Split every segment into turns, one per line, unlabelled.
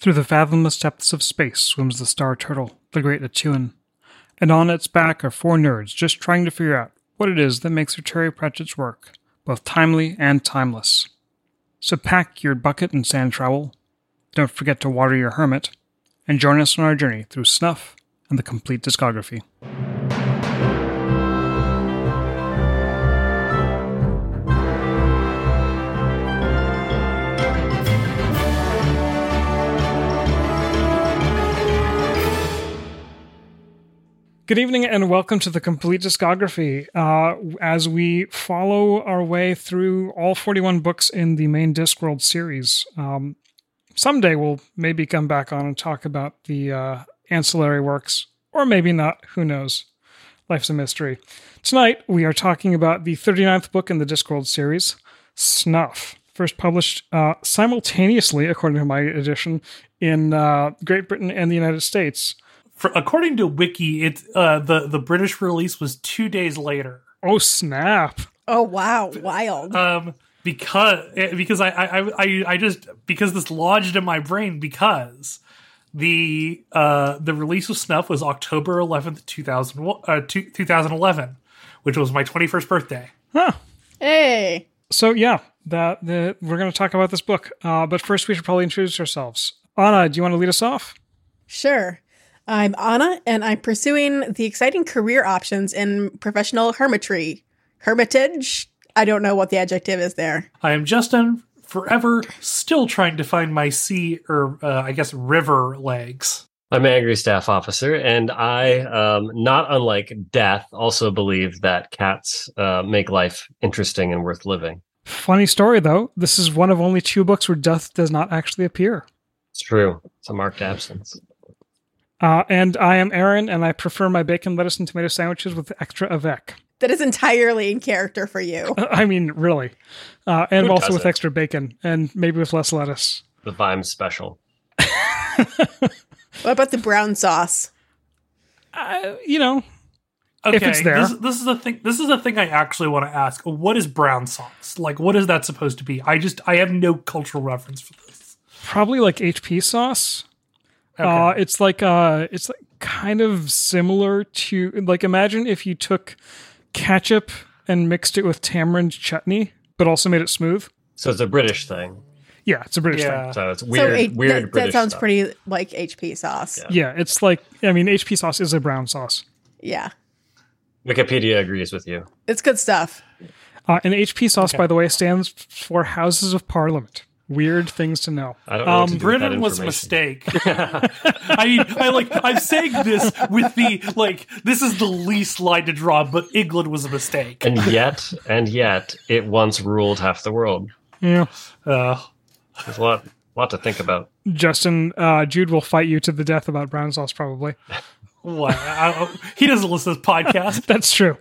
Through the fathomless depths of space swims the star turtle, the great A'Tuin. And on its back are four nerds just trying to figure out what it is that makes Terry Pratchett's work both timely and timeless. So pack your bucket and sand trowel, don't forget to water your hermit, and join us on our journey through snuff and the Compleat Discography. Good evening and welcome to the Compleat Discography. Uh, as we follow our way through all 41 books in the main Discworld series, um, someday we'll maybe come back on and talk about the uh, ancillary works, or maybe not. Who knows? Life's a mystery. Tonight we are talking about the 39th book in the Discworld series, Snuff. First published uh, simultaneously, according to my edition, in uh, Great Britain and the United States
for, according to Wiki, it uh, the the British release was two days later.
Oh snap!
Oh wow, wild.
Um, because eh, because I I I I just because this lodged in my brain because the uh the release of Snuff was October eleventh, two thousand uh two thousand eleven, which was my twenty first birthday.
Huh.
Hey.
So yeah, that the we're going to talk about this book. Uh, but first, we should probably introduce ourselves. Anna, do you want to lead us off?
Sure. I'm Anna, and I'm pursuing the exciting career options in professional hermitry. Hermitage? I don't know what the adjective is there.
I am Justin, forever still trying to find my sea, or uh, I guess river legs.
I'm an angry staff officer, and I, um, not unlike Death, also believe that cats uh, make life interesting and worth living.
Funny story, though. This is one of only two books where Death does not actually appear.
It's true. It's a marked absence.
Uh, and I am Aaron, and I prefer my bacon, lettuce, and tomato sandwiches with extra avec.
That is entirely in character for you.
I mean, really. Uh, and Who also with extra bacon, and maybe with less lettuce.
The Vime special.
what about the brown sauce?
Uh, you know,
okay,
if it's there.
This, this is the thing. This is the thing I actually want to ask. What is brown sauce? Like, what is that supposed to be? I just I have no cultural reference for this.
Probably like HP sauce. Okay. Uh, it's like uh, it's like kind of similar to like imagine if you took ketchup and mixed it with tamarind chutney, but also made it smooth.
So it's a British thing.
Yeah, it's a British
yeah.
thing.
So it's weird. So it, weird
that,
British.
That sounds
stuff.
pretty like HP sauce.
Yeah. yeah, it's like I mean HP sauce is a brown sauce.
Yeah.
Wikipedia agrees with you.
It's good stuff.
Uh, and HP sauce, okay. by the way, stands for Houses of Parliament. Weird things to know.
I don't know. Um,
Britain was a mistake. I mean, I like I'm saying this with the like this is the least line to draw, but England was a mistake.
And yet, and yet, it once ruled half the world.
Yeah.
Uh,
There's a lot, lot to think about.
Justin, uh, Jude will fight you to the death about brown sauce, probably.
What? I, I, he doesn't listen to this podcast.
That's true.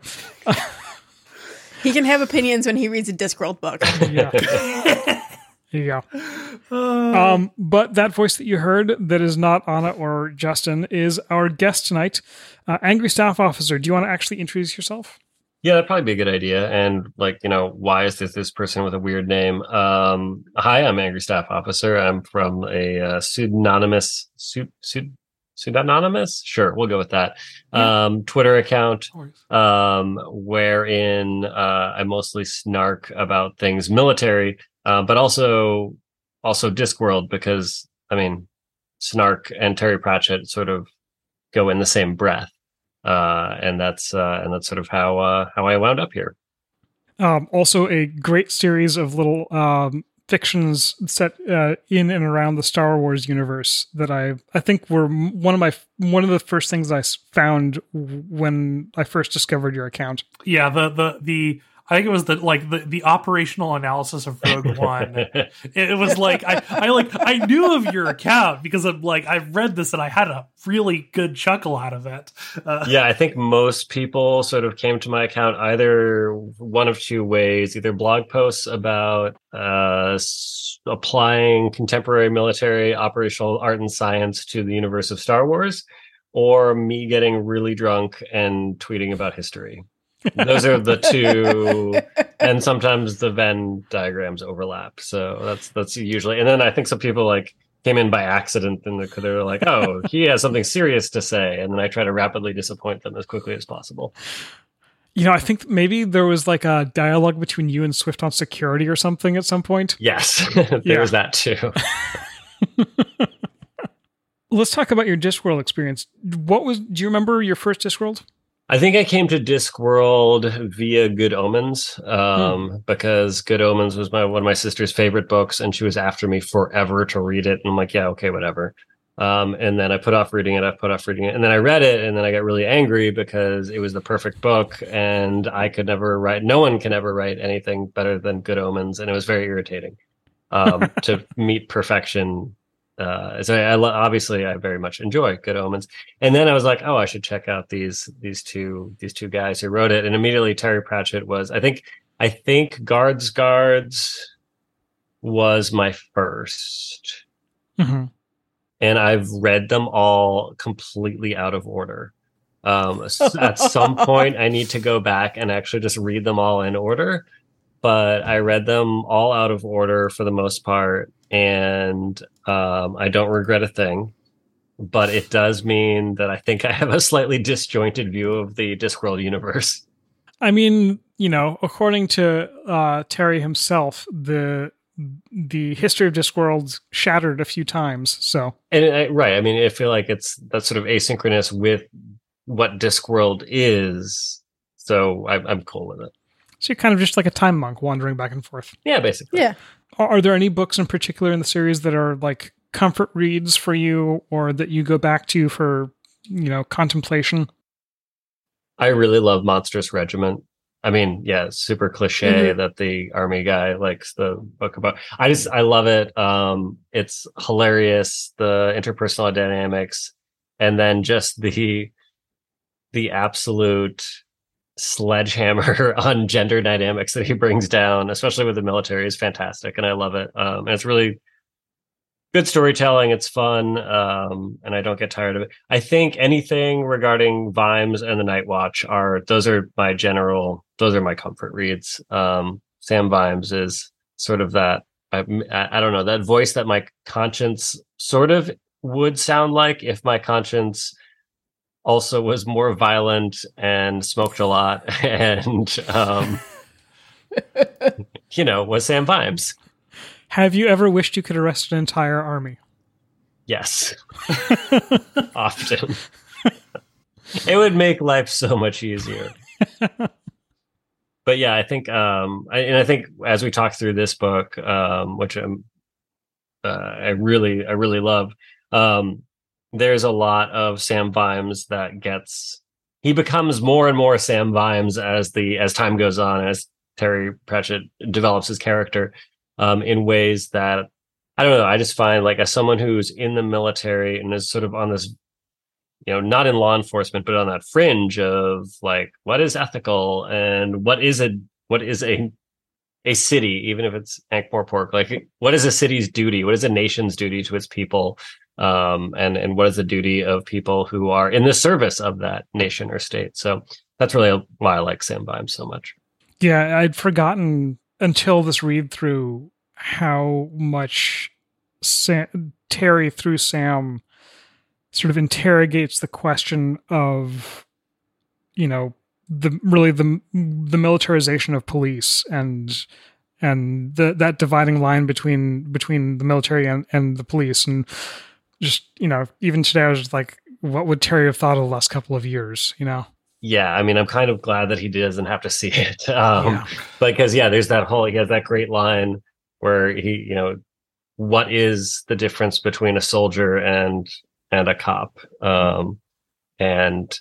he can have opinions when he reads a Discworld book.
Yeah. There you go. Um, but that voice that you heard, that is not Anna or Justin, is our guest tonight, uh, Angry Staff Officer. Do you want to actually introduce yourself?
Yeah, that'd probably be a good idea. And like, you know, why is this this person with a weird name? Um, hi, I'm Angry Staff Officer. I'm from a uh, pseudonymous, pseud, pseud, pseudonymous. Sure, we'll go with that. Um, Twitter account, um, wherein uh, I mostly snark about things military uh, but also also Discworld because I mean Snark and Terry Pratchett sort of go in the same breath, uh, and that's uh, and that's sort of how uh, how I wound up here.
Um, also, a great series of little um, fictions set uh, in and around the Star Wars universe that I I think were one of my one of the first things I found when I first discovered your account.
Yeah, the the the I think it was the like the, the operational analysis of Rogue One. it, it, was like I, I like I knew of your account because I'm like I've read this and I had a really good chuckle out of it.
Uh, yeah, I think most people sort of came to my account either one of two ways: either blog posts about uh, applying contemporary military operational art and science to the universe of Star Wars, or me getting really drunk and tweeting about history. Those are the two, and sometimes the Venn diagrams overlap. So that's that's usually. And then I think some people like came in by accident and they're, they're like, oh, he has something serious to say. And then I try to rapidly disappoint them as quickly as possible.
You know, I think maybe there was like a dialogue between you and Swift on security or something at some point.
Yes, there
Yeah.
was that too.
Let's talk about your Discworld experience. What was? Do you remember your first Discworld?
I think I came to Discworld via Good Omens, um, because Good Omens was my one of my sister's favorite books, and she was after me forever to read it. And I'm like, yeah, okay, whatever. Um, and then I put off reading it. I put off reading it, and then I read it, and then I got really angry because it was the perfect book, and I could never write. No one can ever write anything better than Good Omens, and it was very irritating um, to meet perfection. Uh, so I, lo- obviously I very much enjoy Good Omens, and then I was like, oh, I should check out these these two these two guys who wrote it. And immediately Terry Pratchett was, I think, I think Guards Guards was my first,
Mm-hmm.
and I've read them all completely out of order. Um, at some point, I need to go back and actually just read them all in order. But I read them all out of order for the most part, and um, I don't regret a thing. But it does mean that I think I have a slightly disjointed view of the Discworld universe.
I mean, you know, according to uh, Terry himself, the the history of Discworld shattered a few times. So
And I, right, I mean, I feel like it's that's sort of asynchronous with what Discworld is. So I, I'm cool with it.
so you're kind of just like a time monk wandering back and forth.
Yeah, basically.
Yeah.
Are, there any books in particular in the series that are like comfort reads for you, or that you go back to for you know contemplation?
I really love Monstrous Regiment. I mean, yeah, super cliche
Mhm.
that the army guy likes the book about. I just I love it. Um, it's hilarious the interpersonal dynamics, and then just the the absolute sledgehammer on gender dynamics that he brings down, especially with the military, is fantastic, and I love it. Um, and it's really good storytelling. It's fun, um, and I don't get tired of it. I think anything regarding Vimes and the Night Watch are those are my general those are my comfort reads. Um, Sam Vimes is sort of that I, I don't know that voice that my conscience sort of would sound like if my conscience also was more violent and smoked a lot and um, you know was Sam Vimes.
Have you ever wished you could arrest an entire army?
Yes. Often. it would make life so much easier. but yeah, I think um I, and I think as we talk through this book um which I'm uh, I really I really love um there's a lot of Sam Vimes that gets he becomes more and more Sam Vimes as the as time goes on as Terry Pratchett develops his character um in ways that I don't know. I just find like as someone who's in the military and is sort of on this, you know, not in law enforcement, but on that fringe of like what is ethical and what is a what is a a city, even if it's Ankh-Morpork, like what is a city's duty? What is a nation's duty to its people? Um, and and what is the duty of people who are in the service of that nation or state? So that's really why I like Sam Vimes so much.
Yeah, I'd forgotten until this read through how much Sam, Terry through Sam sort of interrogates the question of you know the really the the militarization of police and and the that dividing line between between the military and, and the police and just you know even today I was like what would Terry have thought of the last couple of years you know
Yeah, I mean, I'm kind of glad that he doesn't have to see it. Um,
Yeah.
because yeah, there's that whole he has that great line where he, you know, what is the difference between a soldier and and a cop? Um, and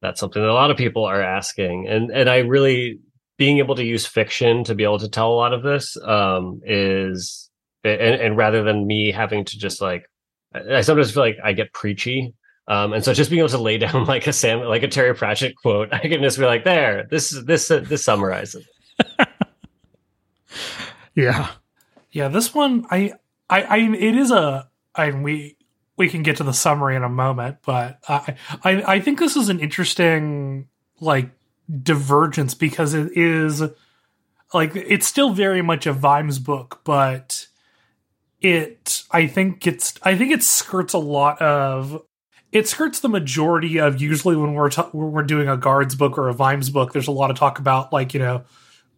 that's something that a lot of people are asking, and and I really being able to use fiction to be able to tell a lot of this um, is, and, and rather than me having to just like, I sometimes feel like I get preachy um, and so just being able to lay down like a Sam, like a Terry Pratchett quote, I can just be like, there, this is this uh, this summarizes.
yeah
Yeah, this one, I, I, I it is a, I we we can get to the summary in a moment, but I, I, I think this is an interesting like divergence because it is like it's still very much a Vimes book, but it I think gets I think it skirts a lot of it skirts the majority of usually when we're ta- when we're doing a guards book or a Vimes book. There's a lot of talk about like you know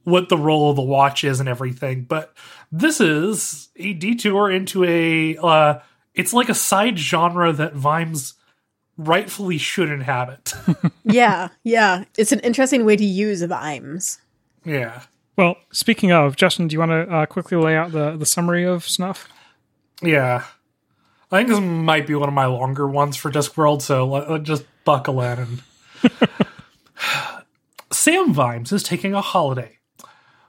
what the role of the watch is and everything. But this is a detour into a uh, it's like a side genre that Vimes rightfully should inhabit.
yeah, yeah. It's an interesting way to use Vimes.
yeah.
Well, speaking of, Justin, do you want to uh, quickly lay out the, the summary of Snuff?
Yeah. I think this might be one of my longer ones for Discworld, so let- uh, just buckle in. And Sam Vimes is taking a holiday.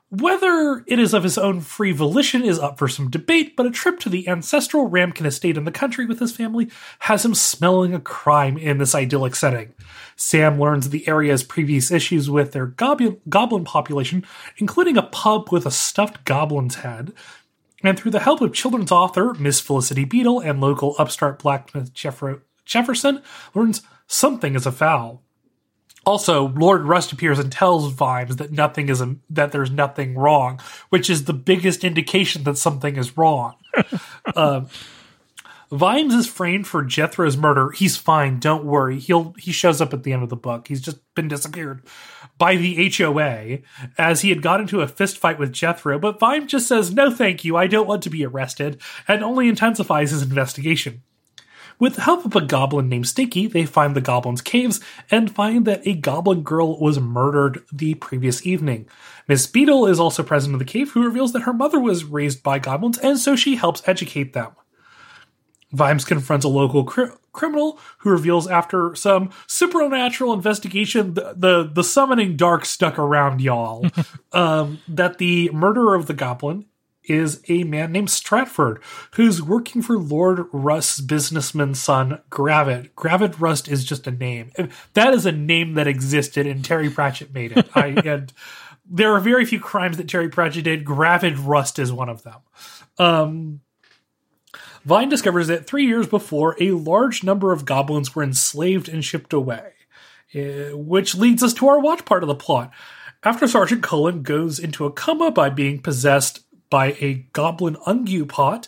Whether it is of his own free volition is up for some debate, but a trip to the ancestral Ramkin estate in the country with his family has him smelling a crime in this idyllic setting. Sam learns the area's previous issues with their goblin, goblin population, including a pub with a stuffed goblin's head, and through the help of children's author Miss Felicity Beadle and local upstart blacksmith Jeffro- Jefferson, learns something is afoul. Also, Lord Rust appears and tells Vimes that nothing is a, that there's nothing wrong, which is the biggest indication that something is wrong. Um, Vimes is framed for Jethro's murder. He's fine. Don't worry. He'll he shows up at the end of the book. He's just been disappeared by the HOA as he had got into a fistfight with Jethro, but Vimes just says, No, thank you. I don't want to be arrested, and only intensifies his investigation. With the help of a goblin named Stinky, they find the goblin's caves and find that a goblin girl was murdered the previous evening. Miss Beadle is also present in the cave, who reveals that her mother was raised by goblins, and so she helps educate them. Vimes confronts a local cri- criminal who reveals after some supernatural investigation the, the, the summoning dark stuck around y'all um, that the murderer of the goblin is a man named Stratford who's working for Lord Rust's businessman son Gravid. Gravid Rust is just a name. That is a name that existed and Terry Pratchett made it. I and there are very few crimes that Terry Pratchett did. Gravid Rust is one of them. Um, Vine discovers that three years before, a large number of goblins were enslaved and shipped away, eh, which leads us to our watch part of the plot. After Sergeant Colon goes into a coma by being possessed by a goblin unggue pot,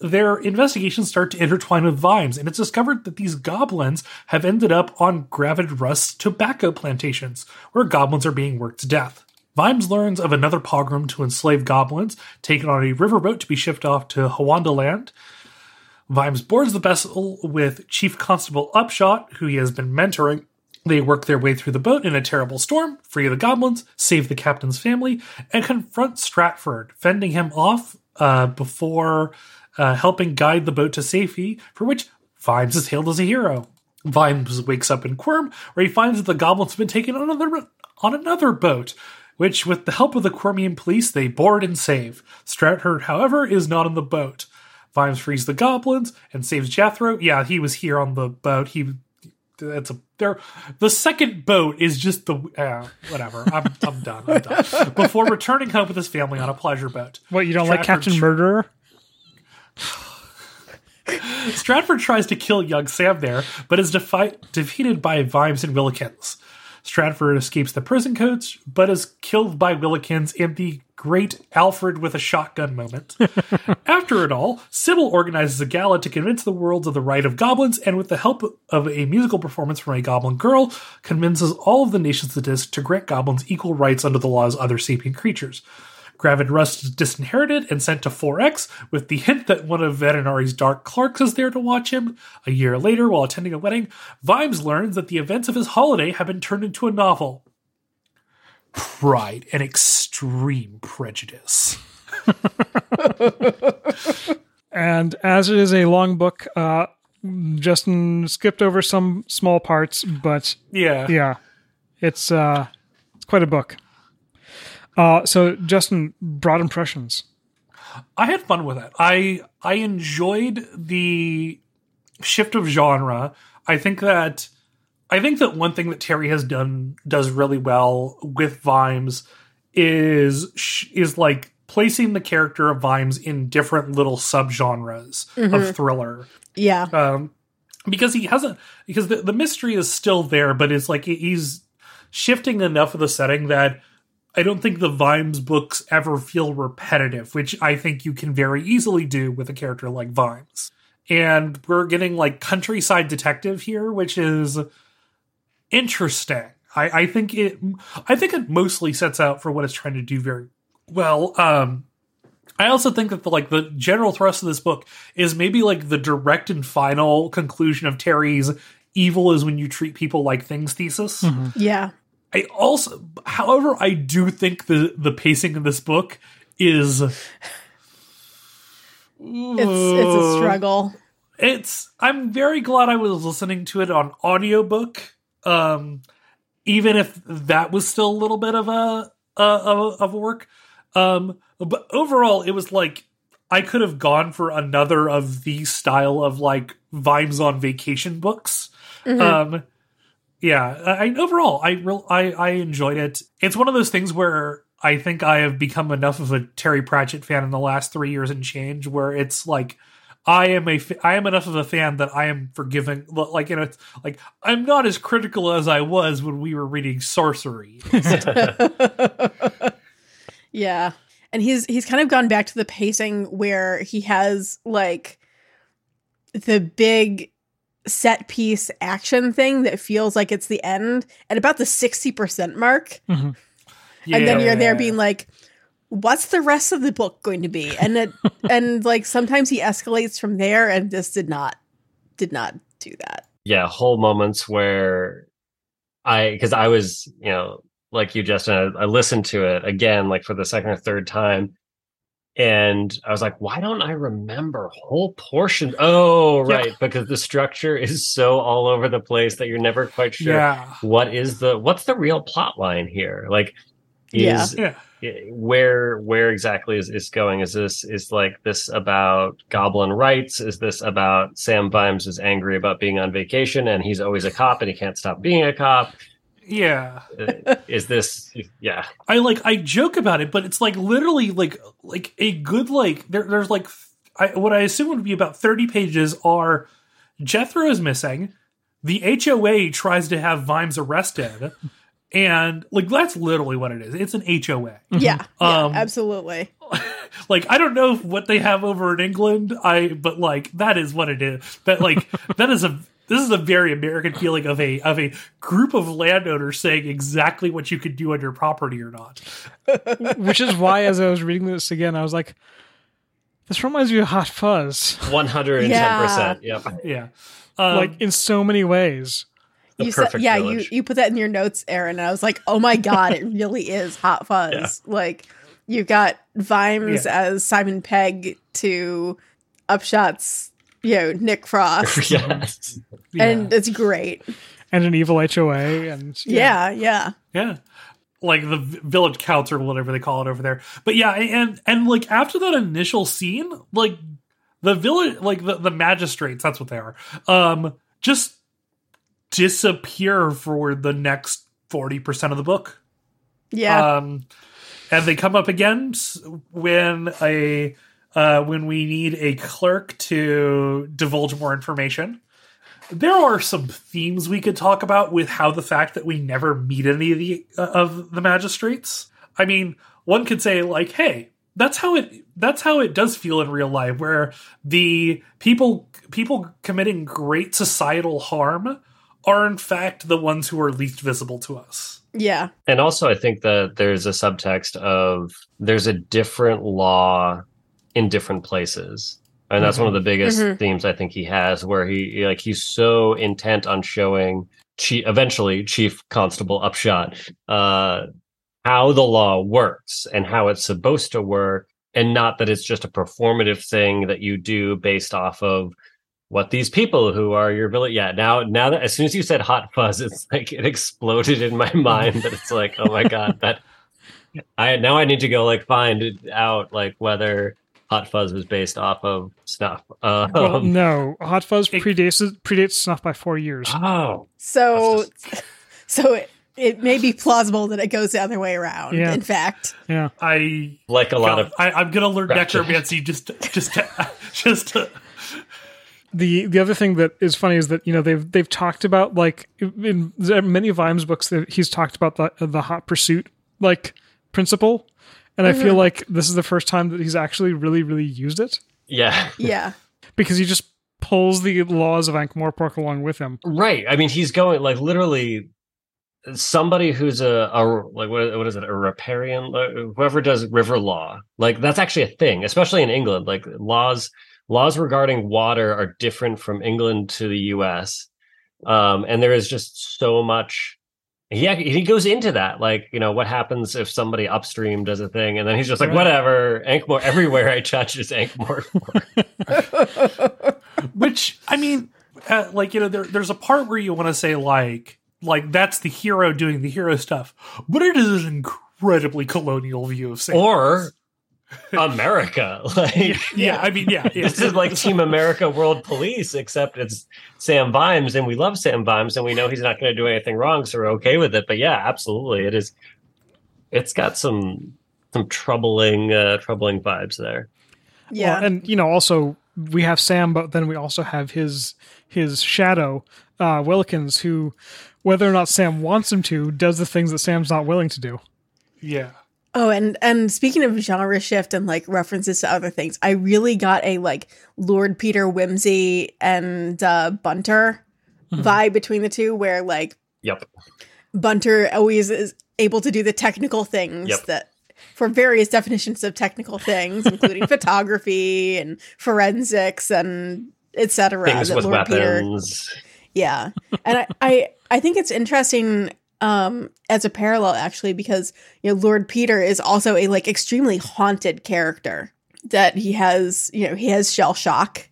their investigations start to intertwine with Vimes, and it's discovered that these goblins have ended up on Gravid Rust's tobacco plantations, where goblins are being worked to death. Vimes learns of another pogrom to enslave goblins, taken on a riverboat to be shipped off to Howondaland. Vimes boards the vessel with Chief Constable Upshot, who he has been mentoring. They work their way through the boat in a terrible storm, free the goblins, save the captain's family, and confront Stratford, fending him off uh, before uh, helping guide the boat to safety, for which Vimes is hailed as a hero. Vimes wakes up in Quirm, where he finds that the goblins have been taken on another, on another boat, which, with the help of the Quirmian police, they board and save. Stratford, however, is not on the boat. Vimes frees the goblins and saves Jethro. Yeah, he was here on the boat. He that's a there. The second boat is just the uh, whatever. I'm I'm done. I'm done. Before returning home with his family on a pleasure boat.
What, you don't like Captain
tr-
Murderer?
Stratford tries to kill young Sam there, but is defi- defeated by Vimes and Willikins. Stratford escapes the prison coach, but is killed by Willikins in the great Alfred with a shotgun moment. After it all, Sybil organizes a gala to convince the world of the right of goblins, and with the help of a musical performance from a goblin girl, convinces all of the nations of this to grant goblins equal rights under the laws of other sapient creatures. Gravid Rust is disinherited and sent to 4X with the hint that one of Vetinari's Dark Clerks is there to watch him. A year later, while attending a wedding, Vimes learns that the events of his holiday have been turned into a novel. Pride and extreme prejudice.
And as it is a long book, uh, Justin skipped over some small parts, but
Yeah.
yeah, it's uh, it's quite a book. Uh, so Justin, broad impressions.
I had fun with it. I I enjoyed the shift of genre. I think that I think that one thing that Terry has done does really well with Vimes is is like placing the character of Vimes in different little subgenres of thriller.
Yeah.
Um, because he hasn't because the, the mystery is still there, but it's like he's shifting enough of the setting that I don't think the Vimes books ever feel repetitive, which I think you can very easily do with a character like Vimes. And we're getting like countryside detective here, which is interesting. I, I think it I think it mostly sets out for what it's trying to do very well. Um I also think that the like the general thrust of this book is maybe like the direct and final conclusion of Terry's evil is when you treat people like things thesis.
Yeah.
I also, however, I do think the the pacing of this book is
It's it's a struggle.
it's I'm very glad I was listening to it on audiobook. Um even if that was still a little bit of a uh, of, of a work. Um but overall it was like I could have gone for another of the style of like Vimes on vacation books. Um yeah, I, overall I real I I enjoyed it. It's one of those things where I think I have become enough of a Terry Pratchett fan in the last 3 years and change where it's like I am a fa- I am enough of a fan that I am forgiving. Like you know, it's like I'm not as critical as I was when we were reading Sourcery.
Yeah. And he's he's kind of gone back to the pacing where he has like the big set piece action thing that feels like it's the end at about the 60% mark. Mm-hmm. And then you're there being like, what's the rest of the book going to be? And it and like sometimes he escalates from there and this did not did not do that.
yeah, whole moments where I because I was, you know, like you, Justin, I, I listened to it again, like for the second or third time. And I was like, why don't I remember whole portions? Oh,
Yeah.
right. Because the structure is so all over the place that you're never quite sure
yeah,
what is the what's the real plot line here? Like
Yeah.
is
yeah,
where where exactly is is going? Is this is like this about goblin rights? Is this about Sam Vimes is angry about being on vacation and he's always a cop and he can't stop being a cop?
yeah.
Uh, is this yeah
I like I joke about it, but it's like literally like like a good like there, there's like I, what I assume would be about thirty pages are Jethro is missing. The HOA tries to have Vimes arrested, and like that's literally what it is. It's an HOA.
Yeah. Yeah,
Um,
absolutely.
like I don't know what they have over in England. I but like that is what it is. That like that is a this is a very American feeling of a of a group of landowners saying exactly what you could do on your property or not.
Which is why, as I was reading this again, I was like, this reminds me of Hot Fuzz,
one hundred and ten percent yep
Yeah. Um,
like in so many ways.
The
you said, yeah,
village.
you you put that in your notes, Aaron, and I was like, oh my god, it really is Hot Fuzz. Like you've got Vimes
Yeah.
as Simon Pegg to Upshot's, you know, Nick Frost,
yes
yeah.
and it's great.
And an evil HOA, and
Yeah, yeah,
Yeah. Like the village council or whatever they call it over there. But yeah, and and like after that initial scene, like the village like the, the magistrates, that's what they are, um, just disappear for the next forty percent of the book.
yeah.
Um and they come up again when a uh when we need a clerk to divulge more information there are some themes we could talk about with how the fact that we never meet any of the uh, of the magistrates. I mean, one could say like, "Hey, that's how it that's how it does feel in real life where the people people committing great societal harm are in fact the ones who are least visible to us."
yeah.
And also, I think that there's a subtext of there's a different law in different places. And that's one of the biggest
Mhm.
themes I think he has, where he like he's so intent on showing chief, eventually Chief Constable Upshot uh, how the law works and how it's supposed to work, and not that it's just a performative thing that you do based off of what these people who are your village yeah now now that as soon as you said hot fuzz it's like it exploded in my mind that it's like oh my god that i now i need to go like find out like whether hot fuzz was based off of snuff um,
Well, no, Hot Fuzz
It-
predates predates Snuff by four years.
oh
So, so it, it may be plausible that it goes the other way around.
Yeah.
In fact,
Yeah,
I
like a lot of
I, I'm gonna learn necromancy just just to, just to,
the the other thing that is funny is that you know they've they've talked about like in many of Vimes books that he's talked about the the hot pursuit like principle, and I feel
Mhm.
like this is the first time that he's actually really, really used it
Yeah.
Yeah.
because he just pulls the laws of Ankh-Morpork along with him.
Right. I mean, he's going like literally somebody who's a, a like what, what is it a riparian like, whoever does river law like that's actually a thing especially in england like laws laws regarding water are different from england to the us um and there is just so much he he goes into that like you know what happens if somebody upstream does a thing and then he's just like
Right.
whatever ankmore everywhere i touch is ankmore
Which I mean, uh, like you know, there, there's a part where you want to say like, like that's the hero doing the hero stuff, but it is an incredibly colonial view of Sam.
or america like
yeah, I mean, yeah, yeah.
this is like Team America World Police, except it's Sam Vimes, and we love Sam Vimes, and we know he's not going to do anything wrong, so we're okay with it. But yeah, absolutely, it is. It's got some some troubling uh, troubling vibes there.
Yeah.
Well, and you know, also we have Sam, but then we also have his his shadow, uh, Willikins, who, whether or not Sam wants him to, does the things that Sam's not willing to do.
yeah.
Oh, and and speaking of genre shift and like references to other things, I really got a like Lord Peter Wimsey and uh, Bunter
Mhm.
vibe between the two, where like
Yep.
Bunter always is able to do the technical things
Yep.
that for various definitions of technical things, including photography and forensics and etc.
Things with
Lord Peter
weapons.
yeah. And I, I I think it's interesting um as a parallel actually because you know Lord Peter is also a like extremely haunted character that he has, you know, he has shell shock,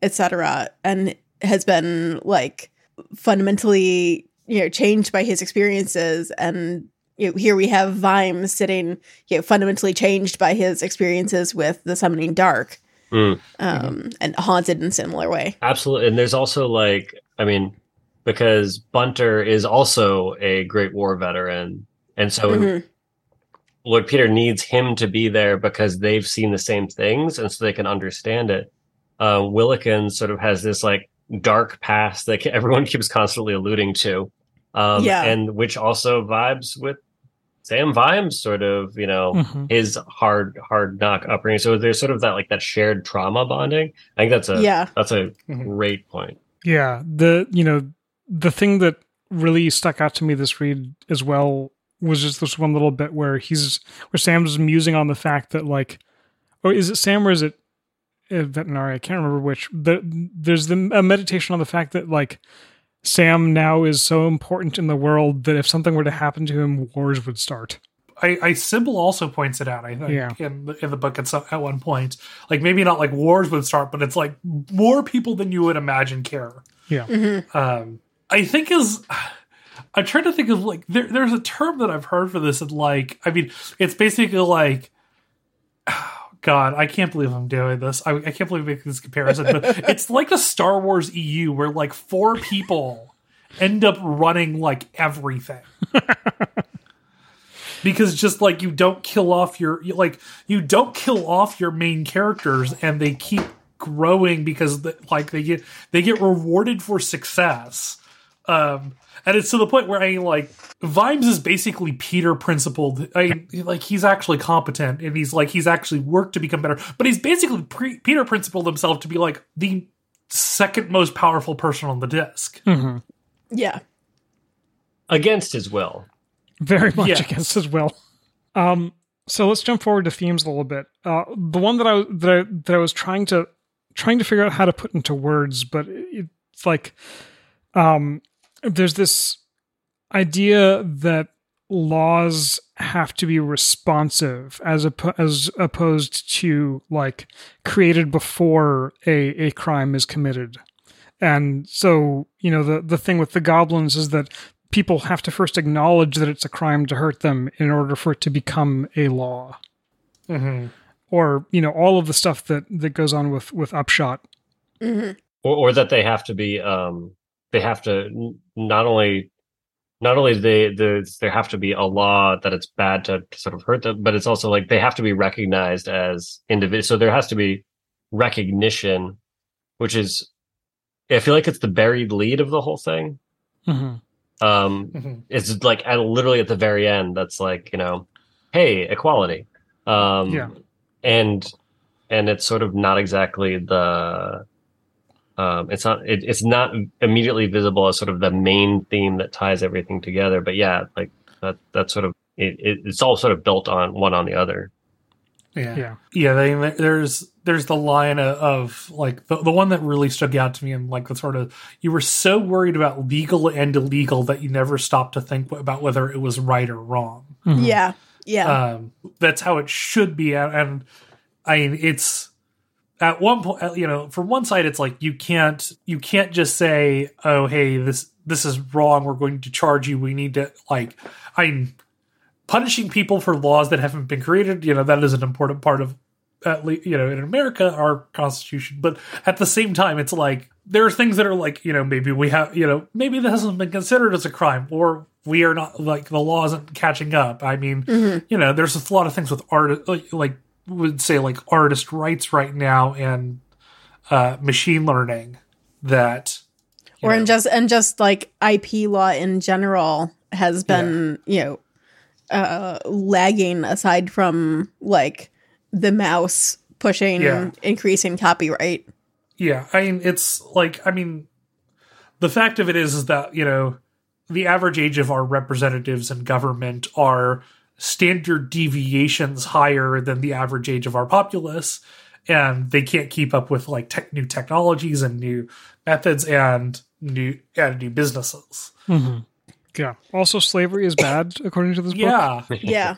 etc. and has been like fundamentally, you know, changed by his experiences and you know, here we have Vimes sitting, you know, fundamentally changed by his experiences with the summoning dark,
Mm.
um, and haunted in a similar way.
Absolutely, and there's also like, I mean, because Bunter is also a Great War veteran, and so
Mhm.
Lord Peter needs him to be there because they've seen the same things and so they can understand it. Uh, Willikins sort of has this like dark past that everyone keeps constantly alluding to. Um,
Yeah.
And which also vibes with Sam Vimes, sort of, you know,
Mhm.
his hard, hard knock upbringing. So there's sort of that like that shared trauma bonding. I think that's a,
Yeah.
that's a
Mhm.
great point.
Yeah, the you know the thing that really stuck out to me this read as well was just this one little bit where he's where Sam's musing on the fact that like, or is it Sam or is it uh, Vetinari? I can't remember which. The, there's the a meditation on the fact that like Sam now is so important in the world that if something were to happen to him, wars would start.
I, I Sybil also points it out. I think
Yeah.
in the, in the book at some, at one point, like maybe not like wars would start, but it's like more people than you would imagine care.
Yeah,
Mhm.
Um, I think is I'm trying to think of like there, there's a term that I've heard for this, and like I mean, it's basically like. God, I can't believe I'm doing this. I, I can't believe I'm making this comparison, but it's like the Star Wars EU where like four people end up running like everything. because just like you don't kill off your you- like you don't kill off your main characters and they keep growing because like they get they get rewarded for success um and it's to the point where I mean, like Vimes is basically Peter principled. I like he's actually competent and he's like he's actually worked to become better, but he's basically pre- Peter principled himself to be like the second most powerful person on the disc.
hmm
Yeah.
Against his will.
very much
Yes.
against his will. Um, so let's jump forward to themes a little bit. Uh, the one that I was- that I, that I was trying to trying to figure out how to put into words, but it's like um, there's this idea that laws have to be responsive as oppo- as opposed to like created before a a crime is committed. And so, you know, the the thing with the goblins is that people have to first acknowledge that it's a crime to hurt them in order for it to become a law.
Mm-hmm.
Or, you know, all of the stuff that that goes on with with Upshot.
hmm
or, or that they have to be um they have to not only not only they the there have to be a law that it's bad to, to sort of hurt them but it's also like they have to be recognized as individuals so there has to be recognition which is i feel like it's the buried lead of the whole thing
Mhm.
um
Mm-hmm.
it's like at literally at the very end that's like you know hey, equality. Um,
Yeah.
and and it's sort of not exactly the um, it's not it, it's not immediately visible as sort of the main theme that ties everything together. But yeah, like that that's sort of it, it, it's all sort of built on one on the other.
Yeah.
Yeah.
Yeah, they, there's there's the line of, of like the, the one that really stuck out to me and like the sort of you were so worried about legal and illegal that you never stopped to think about whether it was right or wrong.
Mhm.
Yeah. Yeah.
Um, that's how it should be, and, and I mean it's at one point you know from one side it's like you can't you can't just say oh hey this this is wrong we're going to charge you we need to like i'm punishing people for laws that haven't been created you know that is an important part of at least you know in America our constitution but at the same time it's like there are things that are like you know maybe we have you know maybe this hasn't been considered as a crime or we are not like the law isn't catching up I mean
Mhm.
you know there's a lot of things with art like, like would say like artist rights right now and uh machine learning that
or
know,
in just and just like IP law in general has been you know uh lagging aside from like the mouse pushing
Yeah.
increasing copyright.
Yeah, I mean, it's like, I mean, the fact of it is, is that you know, the average age of our representatives in government are standard deviations higher than the average age of our populace, and they can't keep up with like tech, new technologies and new methods and new and new businesses.
Mhm. Yeah. Also, slavery is bad according to this book.
Yeah,
Yeah.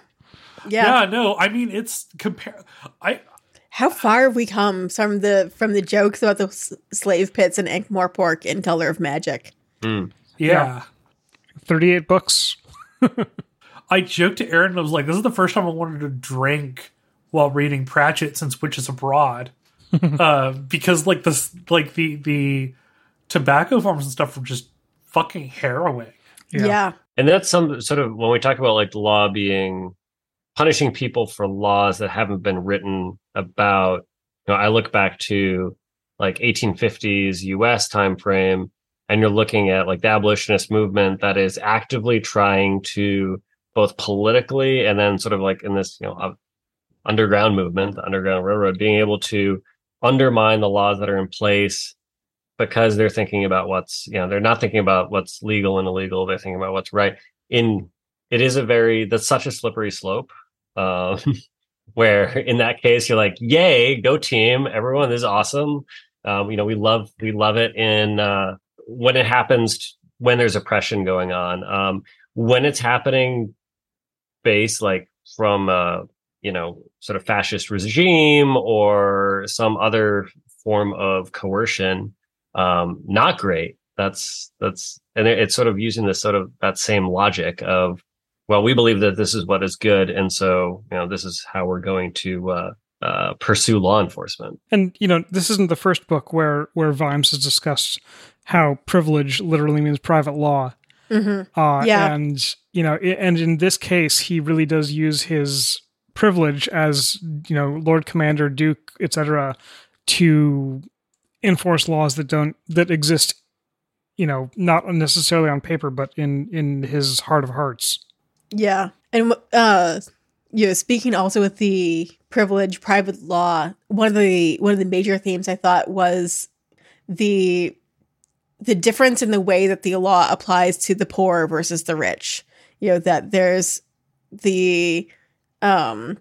yeah,
Yeah.
no, I mean, it's compare. I
How far have we come from the from the jokes about the s- slave pits and Ankh Pork in Color of Magic?
Mm.
yeah.
Thirty-eight books.
I joked to Aaron, I was like, this is the first time I wanted to drink while reading Pratchett since Witches Abroad. uh, because like this like the the tobacco farms and stuff were just fucking harrowing.
Yeah.
Yeah.
And that's some sort of when we talk about like the law being punishing people for laws that haven't been written about. You know, I look back to like 1850s U.S. time frame, and you're looking at like the abolitionist movement that is actively trying to both politically and then sort of like in this you know underground movement, the Underground Railroad, being able to undermine the laws that are in place because they're thinking about what's you know they're not thinking about what's legal and illegal. They're thinking about what's right. In it is a very that's such a slippery slope um where in that case you're like yay go team. Everyone this is awesome. Um you know we love we love it in uh when it happens when there's oppression going on. Um when it's happening based like from uh you know sort of fascist regime or some other form of coercion um not great that's that's and it's sort of using this sort of that same logic of well we believe that this is what is good and so you know this is how we're going to uh uh pursue law enforcement
And you know, this isn't the first book where where Vimes has discussed how privilege literally means private law.
Hmm
Uh,
Yeah.
And, you know, and in this case, he really does use his privilege as, you know, Lord Commander, Duke, etc., to enforce laws that don't, that exist, you know, not necessarily on paper, but in, in his heart of hearts.
Yeah. And uh you know, speaking also with the privilege private law, one of the one of the major themes I thought was the the difference in the way that the law applies to the poor versus the rich. You know, that there's the um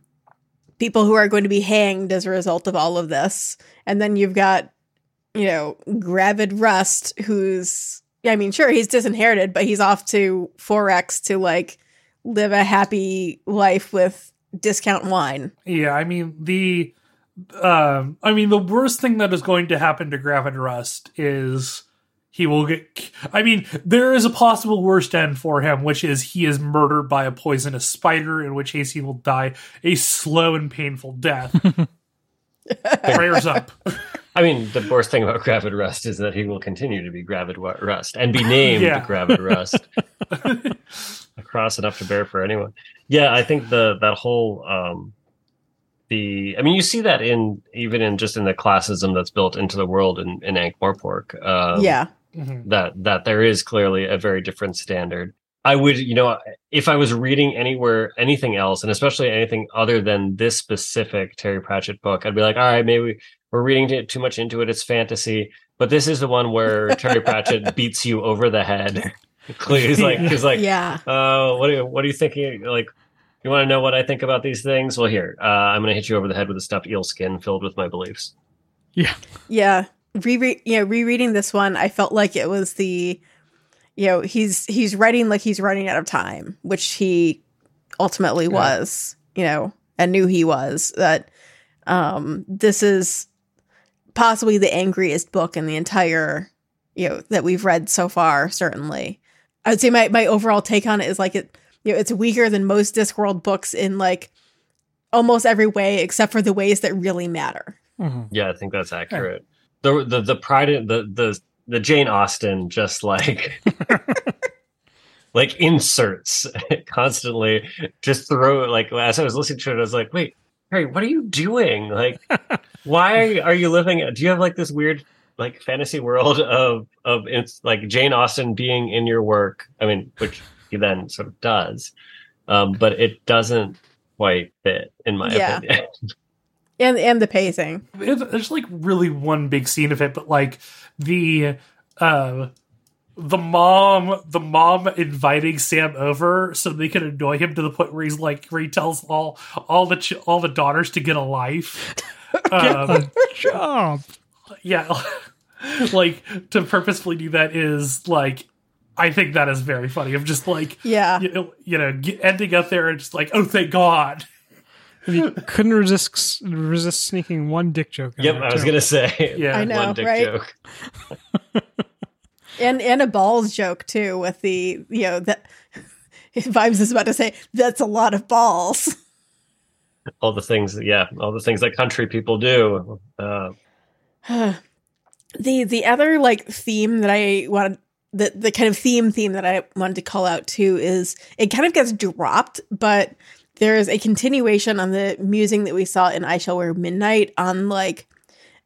people who are going to be hanged as a result of all of this. And then you've got, you know, Gravid Rust, who's I mean, sure, he's disinherited, but he's off to Fourecks to like live a happy life with discount wine.
Yeah, I mean the um I mean the worst thing that is going to happen to Gravid Rust is he will get I mean there is a possible worst end for him which is he is murdered by a poisonous spider in which case he will die a slow and painful death. Prayers up.
i mean the worst thing about gravid rust is that he will continue to be gravid rust and be named
Yeah.
gravid rust Across enough to bear for anyone yeah i think the that whole um the i mean you see that in even in just in the classism that's built into the world in in ankh morpork um,
yeah.
Mhm.
that that there is clearly a very different standard I would, you know, if I was reading anywhere, anything else, and especially anything other than this specific Terry Pratchett book, I'd be like, all right, maybe we're reading too, too much into it. It's fantasy, but this is the one where Terry Pratchett beats you over the head. He's like, he's like,
yeah.
uh, what are you, what are you thinking? Like, you want to know what I think about these things? Well, here, uh, I'm going to hit you over the head with a stuffed eel skin filled with my beliefs.
Yeah.
Yeah. Reread yeah, rereading this one, I felt like it was the you know, he's he's writing like he's running out of time, which he ultimately was, you know, and knew he was. That um this is possibly the angriest book in the entire, you know, that we've read so far, certainly. I would say my, my overall take on it is like it you know, it's weaker than most Discworld books in like almost every way except for the ways that really matter.
Mhm.
Yeah, I think that's accurate. The the the pride in the the the Jane Austen just like like inserts constantly just throw like as I was listening to it, I was like, wait, Harry, what are you doing? Like why are you living do you have like this weird like fantasy world of of it's like Jane Austen being in your work? I mean, which he then sort of does. Um, but it doesn't quite fit in my
Yeah.
opinion.
And and the pacing.
There's like really one big scene of it, but like the uh the mom the mom inviting Sam over so they can annoy him to the point where he's like where he tells all all the ch- all the daughters to get a life. um,
Good job.
yeah, like to purposefully do that is like I think that is very funny. I'm just like
Yeah.
you know, you know ending up there and just like oh thank God.
And you couldn't resist resist sneaking one dick joke. in
Yep, I was
too.
gonna say
Yeah. I
know,
one dick
right?
joke.
And and a balls joke too with the you know that Vimes is about to say that's a lot of balls.
all the things yeah all the things that country people do uh
the the other like theme that I wanted the the kind of theme theme that I wanted to call out too is it kind of gets dropped, but there's a continuation on the musing that we saw in I Shall Wear Midnight on like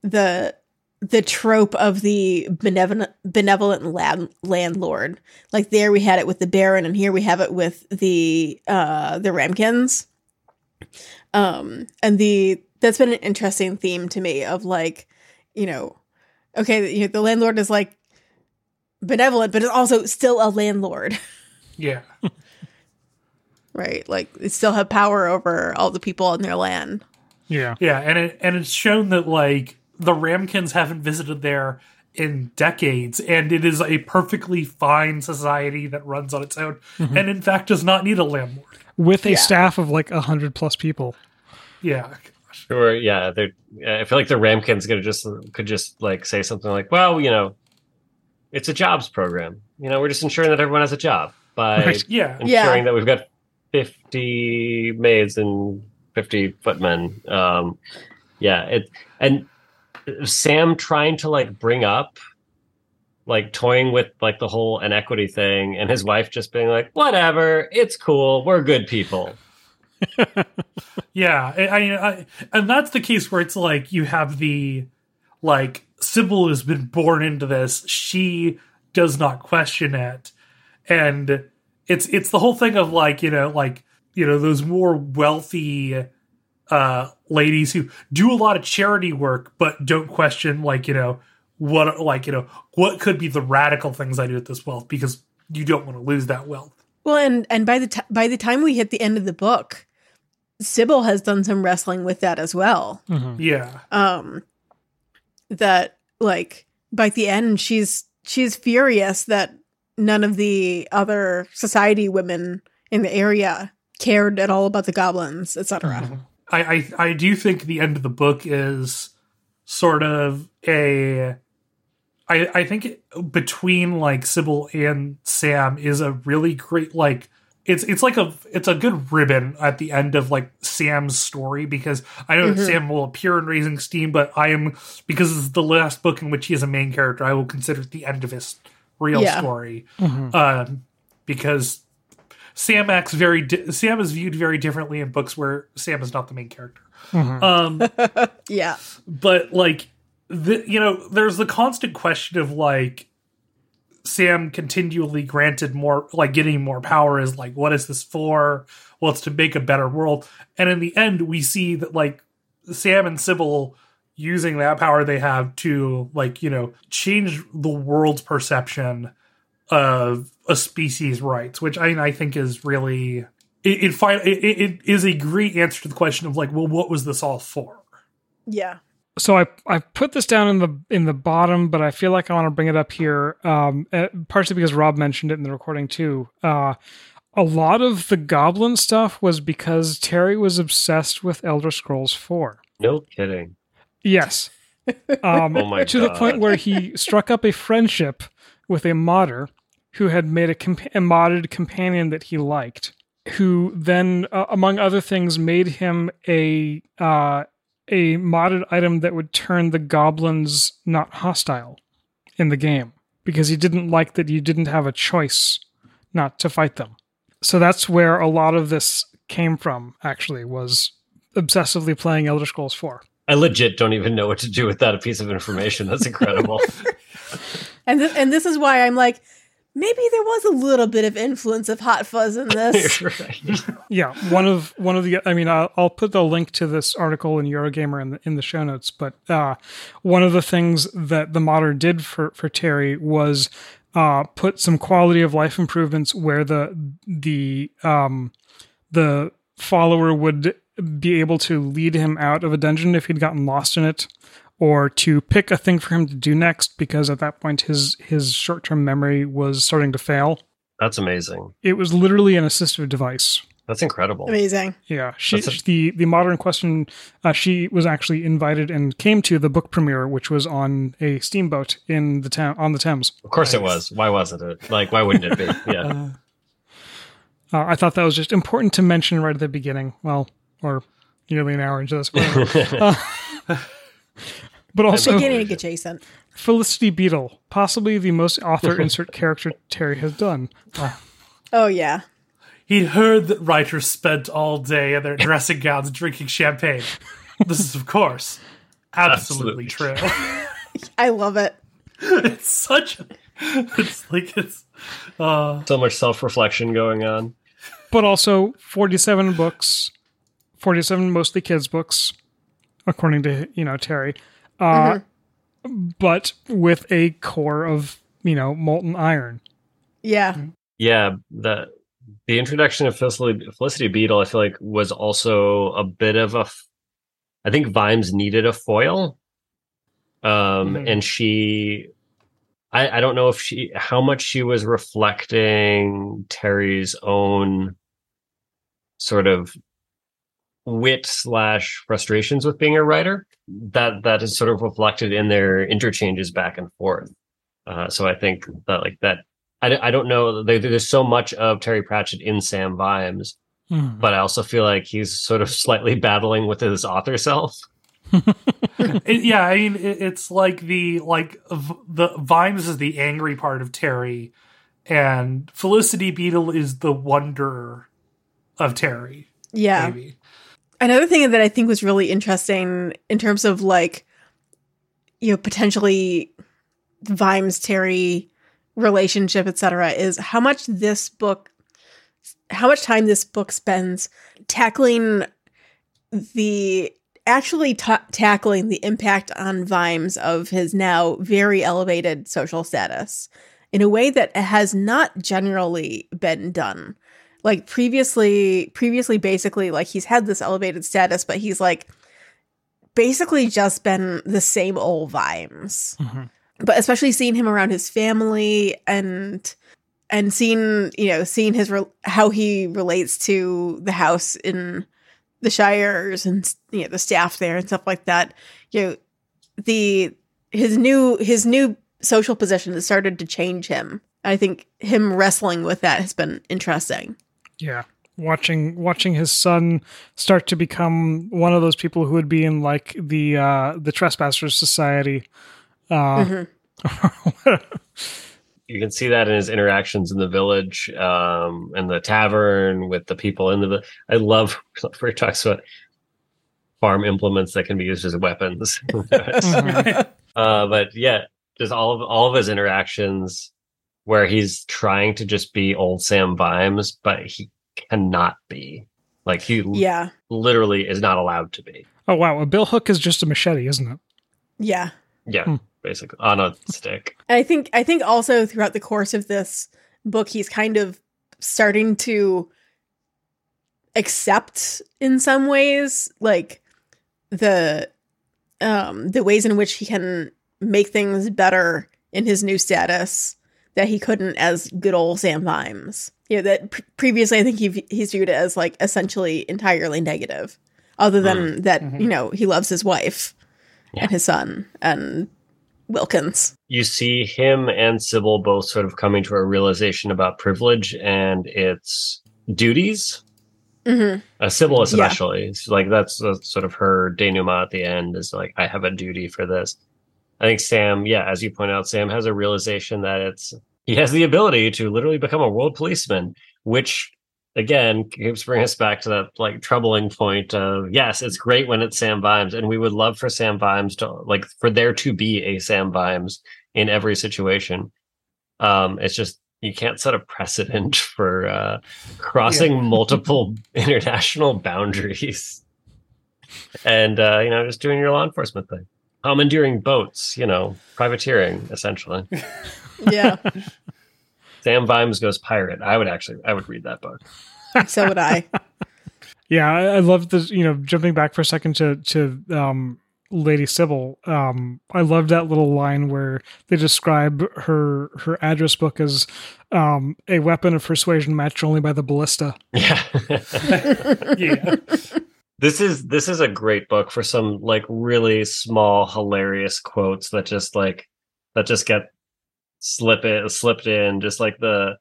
the the trope of the benevolent benevolent land, landlord. Like there we had it with the Baron, and here we have it with the uh the Ramkins. Um, and the that's been an interesting theme to me of like, you know, okay, you know, the landlord is like benevolent, but it's also still a landlord,
Yeah.
right? Like they still have power over all the people on their land.
Yeah.
Yeah, and it and it's shown that like the Ramkins haven't visited there in decades, and it is a perfectly fine society that runs on its own, mm-hmm. and in fact does not need a landlord.
With a
Yeah.
staff of like a hundred plus people.
Yeah,
sure yeah they're i feel like the ramkins gonna just could just like say something like well you know it's a jobs program you know we're just ensuring that everyone has a job by
Right.
yeah,
ensuring
Yeah.
that we've got 50 maids and 50 footmen um yeah it and sam trying to like bring up like toying with like the whole inequity thing and his wife just being like whatever it's cool we're good people
yeah. I, I, I, and that's the case where it's like you have the like Sybil has been born into this; she does not question it, and it's it's the whole thing of like you know like you know those more wealthy uh ladies who do a lot of charity work but don't question like you know what like you know what could be the radical things I do with this wealth because you don't want to lose that wealth.
Well, and and by the t- by the time we hit the end of the book, Sybil has done some wrestling with that as well.
Mhm.
Yeah,
Um, that like by the end, she's she's furious that none of the other society women in the area cared at all about the goblins, etc.
I, I I do think the end of the book is sort of a I I think between like Sybil and Sam is a really great like it's it's like a it's a good ribbon at the end of like Sam's story because I know
Mhm.
Sam will appear in Raising Steam, but I am because it's the last book in which he is a main character. I will consider it the end of his real
Yeah.
story
Mhm.
um, because Sam acts very di- Sam is viewed very differently in books where Sam is not the main character.
Mhm.
Um,
Yeah,
but like the you know, there's the constant question of like Sam continually granted more, like getting more power is like, what is this for? Well, it's to make a better world. And in the end, we see that like Sam and Sybil using that power they have to like, you know, change the world's perception of a species' rights, which I, I think is really it, it, fi- it, it is a great answer to the question of like, well, what was this all for?
Yeah.
so I I put this down in the in the bottom, but I feel like I want to bring it up here, um, uh, partially because Rob mentioned it in the recording too. Uh, a lot of the goblin stuff was because Terry was obsessed with Elder Scrolls Four.
No kidding.
Yes, um,
Oh my
to the point where he struck up a friendship with a modder who had made a, comp- a modded companion that he liked, who then, uh, among other things, made him a uh, a modded item that would turn the goblins not hostile in the game because he didn't like that you didn't have a choice not to fight them. So that's where a lot of this came from. Actually, was obsessively playing Elder Scrolls Four.
I legit don't even know what to do with that piece of information. That's incredible.
And th- and this is why I'm like, maybe there was a little bit of influence of Hot Fuzz in this.
Right.
Yeah, one of one of the. I mean, I'll, I'll put the link to this article in Eurogamer in the in the show notes. But uh, one of the things that the modder did for for Terry was uh, put some quality of life improvements where the the um, the follower would be able to lead him out of a dungeon if he'd gotten lost in it, or to pick a thing for him to do next because at that point his his short term memory was starting to fail.
That's amazing.
It was literally an assistive device.
That's incredible.
Amazing.
Yeah, she
a-
the the modern question. Uh, she was actually invited and came to the book premiere, which was on a steamboat in the town on the Thames.
Of course it was. Why wasn't it? Like, why wouldn't it be? Yeah.
Uh, I thought that was just important to mention right at the beginning. Well, or nearly an hour into this, whatever. Uh, but also
Beginning adjacent.
Felicity Beetle, possibly the most author insert character Terry has done.
Oh yeah.
He heard that writers spent all day in their dressing gowns drinking champagne. This is, of course, absolutely,
Absolutely.
true.
I love it.
it's such a. It's like it's. Uh,
so much self reflection going on.
But also forty-seven books, forty-seven mostly kids books, according to you know Terry. Uh, But with a core of you know molten iron.
Yeah.
Yeah, the the introduction of Felicity, Felicity Beetle, I feel like, was also a bit of a. f- I think Vimes needed a foil, um,
Mhm.
and she. I, I don't know if she how much she was reflecting Terry's own sort of wit slash frustrations with being a writer that that is sort of reflected in their interchanges back and forth. Uh, so I think that like that I, I don't know. There, there's so much of Terry Pratchett in Sam Vimes, but I also feel like he's sort of slightly battling with his author self.
it- yeah, I mean, it, it's like the like v- the Vimes is the angry part of Terry, and Felicity Beetle is the wonder of Terry.
Yeah.
Maybe.
Another thing that I think was really interesting in terms of like, you know, potentially Vimes Terry relationship, etc., is how much this book, how much time this book spends tackling the actually ta tackling the impact on Vimes of his now very elevated social status in a way that has not generally been done like previously previously basically like he's had this elevated status but he's like basically just been the same old Vimes.
Mhm.
but especially seeing him around his family and and seeing you know seeing his re- how he relates to the house in the shires and you know the staff there and stuff like that you know the his new his new social position has started to change him. I think him wrestling with that has been interesting
Yeah. Watching watching his son start to become one of those people who would be in like the uh the trespassers society. Uh
Mhm.
You can see that in his interactions in the village, um, and the tavern with the people in the. I love where he talks about farm implements that can be used as weapons.
Mhm.
uh, but yeah, just all of all of his interactions where he's trying to just be old Sam Vimes, but he cannot be. Like he
Yeah.
literally is not allowed to be.
Oh wow, a bill hook is just a machete, isn't it?
Yeah.
Yeah,
Hmm.
basically on a stick.
And I think I think also throughout the course of this book, he's kind of starting to accept in some ways like the um the ways in which he can make things better in his new status that he couldn't as good old Sam Vimes. You know, that pre- previously I think he he's viewed it as like essentially entirely negative, other than that
Mhm.
you know he loves his wife
Yeah.
and his son and Willikins.
You see him and Sybil both sort of coming to a realization about privilege and its duties.
hmm
Uh, Sybil
Yeah.
especially, It's like that's, that's sort of her denouement at the end is like, I have a duty for this. I think Sam, yeah, as you point out, Sam has a realization that it's he has the ability to literally become a world policeman, which again keeps bringing us back to that like troubling point of yes, it's great when it's Sam Vimes, and we would love for Sam Vimes to like for there to be a Sam Vimes in every situation. Um, it's just you can't set a precedent for uh, crossing multiple international boundaries. And uh, you know just doing your law enforcement thing. Commandeering boats you know privateering essentially
Yeah,
sam vimes goes pirate i would actually i would read that book
so would I.
Yeah, I, I love this. You know, jumping back for a second to to um, Lady Sybil. Um, I love that little line where they describe her her address book as um, a weapon of persuasion matched only by the ballista.
yeah
yeah.
this is this is a great book for some like really small hilarious quotes that just like that just get slip it slipped in just like the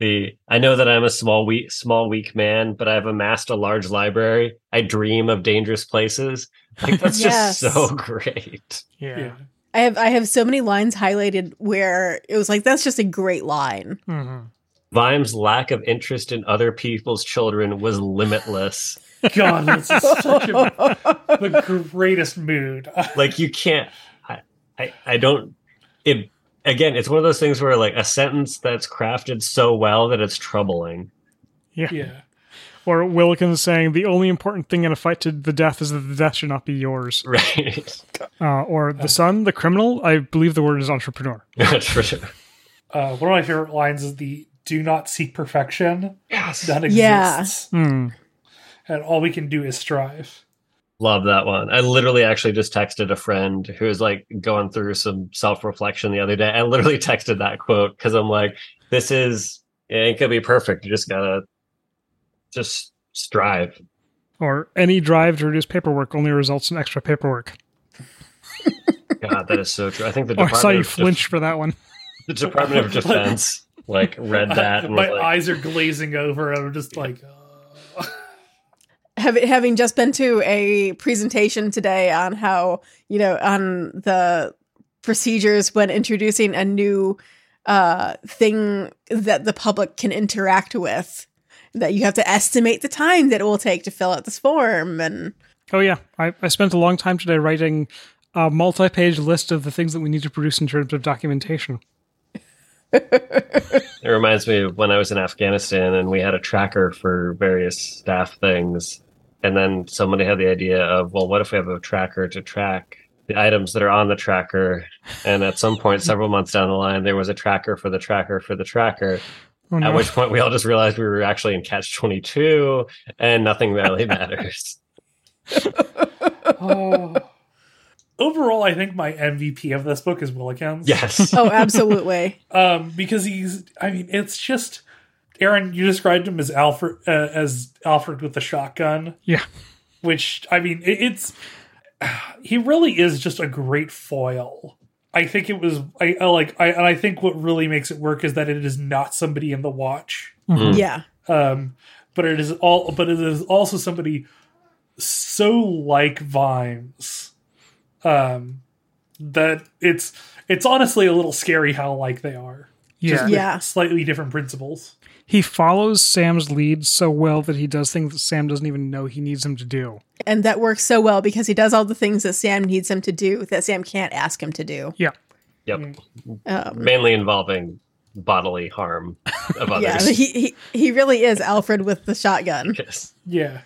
the i know that i'm a small weak small weak man but i've amassed a large library i dream of dangerous places like that's
Yes.
just so great
Yeah.
I have I have so many lines highlighted where it was like that's just a great line.
Mhm.
vimes lack of interest in other people's children was limitless
God, that's such a, the greatest mood.
like you can't I, I i don't it again it's one of those things where like a sentence that's crafted so well that it's troubling
yeah. Yeah.
Or Willikins saying the only important thing in a fight to the death is that the death should not be yours.
right
Uh, or the son, the criminal. I believe the word is entrepreneur.
That's for sure.
Uh, one of my favorite lines is the "Do not seek perfection;
yes
none
Yeah.
exists,
Hmm.
and all we can do is strive."
Love that one. I literally actually just texted a friend who was like going through some self-reflection the other day i literally texted that quote because i'm like this is it ain't gonna be perfect. You just gotta just strive.
Or any drive to reduce paperwork only results in extra paperwork.
god that is so true. I think the
Oh, I
department,
saw you
of,
flinch for that one.
the department of defense like read that and
my
was like,
eyes are glazing over, I'm just like,
Having just been to a presentation today on how you know on the procedures when introducing a new uh thing that the public can interact with that you have to estimate the time that it will take to fill out this form and
Oh yeah, I, I spent a long time today writing a multi-page list of the things that we need to produce in terms of documentation.
It reminds me of when I was in Afghanistan and we had a tracker for various staff things. And then somebody had the idea of, well, what if we have a tracker to track the items that are on the tracker? And at some point, several months down the line, there was a tracker for the tracker for the tracker.
Oh, no.
At which point, we all just realized we were actually in catch 22 and nothing really matters.
oh. Overall, I think my MVP of this book is Willikins.
Yes.
oh absolutely
um, because he's. I mean, it's just. Aaron, you described him as Alfred uh, as Alfred with the shotgun.
Yeah.
which I mean, it, it's he really is just a great foil. I think it was I, I like I and I think what really makes it work is that it is not somebody in the watch,
Mm.
yeah
um, but it is all but it is also somebody so like Vimes, um, that it's it's honestly a little scary how like they are.
Yeah.
Just
Yeah.
slightly different principles.
He follows Sam's lead so well that he does things that Sam doesn't even know he needs him to do.
and that works so well because he does all the things that Sam needs him to do that Sam can't ask him to do.
Yeah.
Yep.
Um,
Mainly involving bodily harm of
Yeah,
others.
he, he he really is Alfred with the shotgun.
Yes.
Yeah,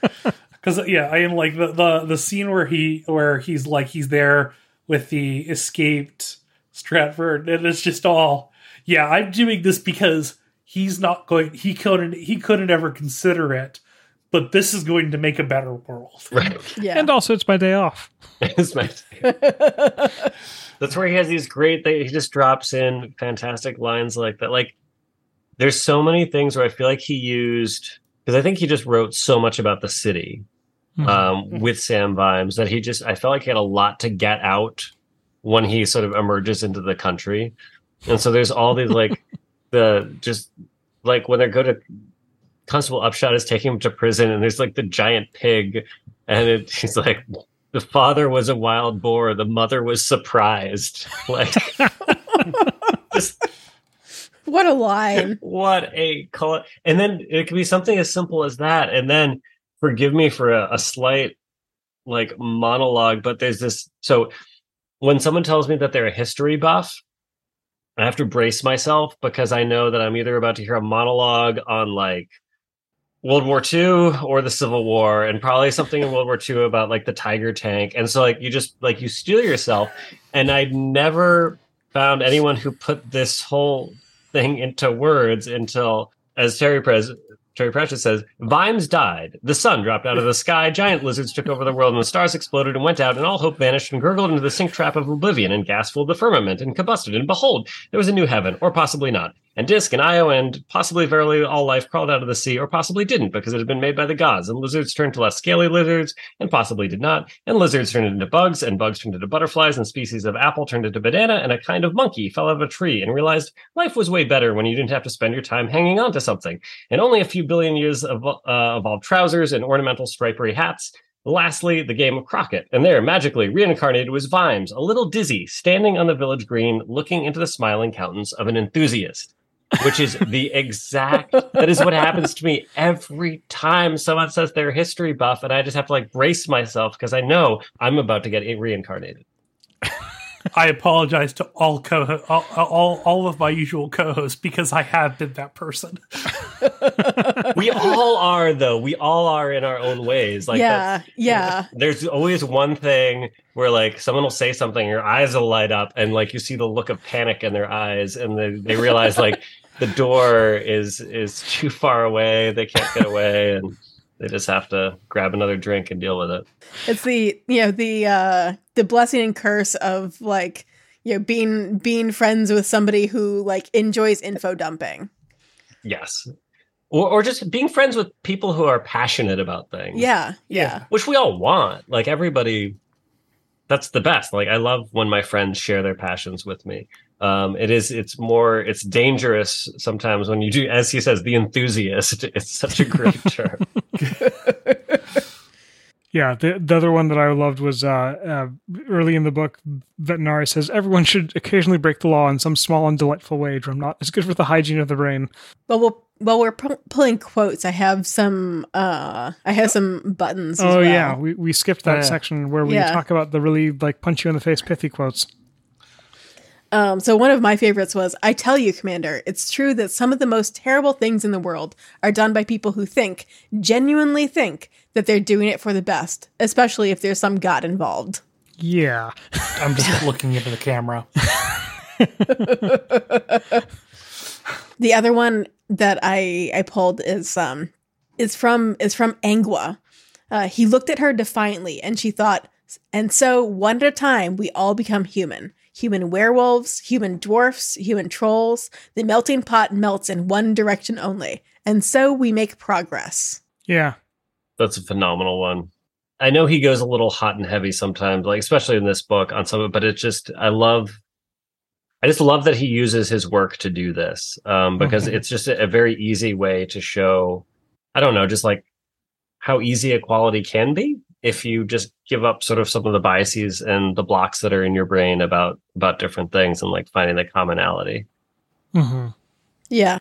because yeah, I am like the, the the scene where he where he's like he's there with the escaped Stratford, and it's just all yeah. I'm doing this because he's not going. He couldn't. He couldn't ever consider it, but this is going to make a better world.
Right.
Yeah.
And also, it's my day off.
It's my- That's where he has these great. They, he just drops in fantastic lines like that. Like, there's so many things where I feel like he used because I think he just wrote so much about the city
Mhm.
um, with Sam Vimes that he just I felt like he had a lot to get out when he sort of emerges into the country, and so there's all these like the just like when they go to Constable Upshot is taking him to prison, and there's like the giant pig, and it, he's like. The father was a wild boar. The mother was surprised. Like, just
what a line.
what a call and then it could be something as simple as that and then forgive me for a, a slight like monologue but there's this so when someone tells me that they're a history buff i have to brace myself because i know that i'm either about to hear a monologue on like world war ii or the civil war and probably something in world war ii about like the tiger tank. And so like you just like you steel yourself. And I'd never found anyone who put this whole thing into words until, as Terry Prez, Terry Pratchett says, Vimes died. The sun dropped out of the sky. Giant lizards took over the world, and the stars exploded and went out, and all hope vanished and gurgled into the sink trap of oblivion, and gas filled the firmament and combusted. And behold, there was a new heaven, or possibly not. And Disk and Io and possibly verily all life crawled out of the sea, or possibly didn't, because it had been made by the gods. And lizards turned to less scaly lizards, and possibly did not. And lizards turned into bugs, and bugs turned into butterflies, and species of apple turned into banana, and a kind of monkey fell out of a tree and realized life was way better when you didn't have to spend your time hanging on to something. And only a few billion years of uh, evolved trousers and ornamental stripery hats. Lastly, the game of Crockett, and there, magically reincarnated was Vimes, a little dizzy, standing on the village green, looking into the smiling countenance of an enthusiast. Which is the exact that is what happens to me every time someone says they're a history buff, and I just have to like brace myself because I know I'm about to get reincarnated.
I apologize to all co all, all all of my usual co-hosts because I have been that person.
we all are though we all are in our own ways like
yeah,
that's-
yeah.
there's always one thing where like someone will say something your eyes will light up and like you see the look of panic in their eyes and they, they realize like the door is is too far away they can't get away and they just have to grab another drink and deal with it
It's the you know the uh the blessing and curse of like you know being being friends with somebody who like enjoys info dumping.
yes or, or just being friends with people who are passionate about things
Yeah, yeah.
which we all want. Like everybody, that's the best. Like I love when my friends share their passions with me. Um, it is, it's more, it's dangerous sometimes when you do, as he says, the enthusiast. It's such a great term.
Yeah, the, the other one that I loved was uh, uh, early in the book. Vetinari says everyone should occasionally break the law in some small and delightful way. Drumknott is good for the hygiene of the brain.
Well, we'll while we're pu- pulling quotes, I have some uh I have some buttons. as
Oh
well.
yeah, we, we skipped that
Yeah.
section where we
Yeah.
talk about the really like punch you in the face pithy quotes.
Um, so one of my favorites was, I tell you, Commander, it's true that some of the most terrible things in the world are done by people who think, genuinely think, that they're doing it for the best, especially if there's some god involved.
Yeah,
I'm just looking into the camera.
The other one that I I pulled is um is from is from Angua. Uh, he looked at her defiantly, and she thought, and so one at a time we all become human. Human werewolves, human dwarfs, human trolls. The melting pot melts in one direction only, and so we make progress.
yeah.
That's a phenomenal one. I know he goes a little hot and heavy sometimes, like especially in this book on some of it, but it's just I love I just love that he uses his work to do this. Um, because
Mhm.
it's just a, a very easy way to show I don't know, just like how easy equality can be if you just give up sort of some of the biases and the blocks that are in your brain about about different things and like finding the commonality.
hmm
Yeah,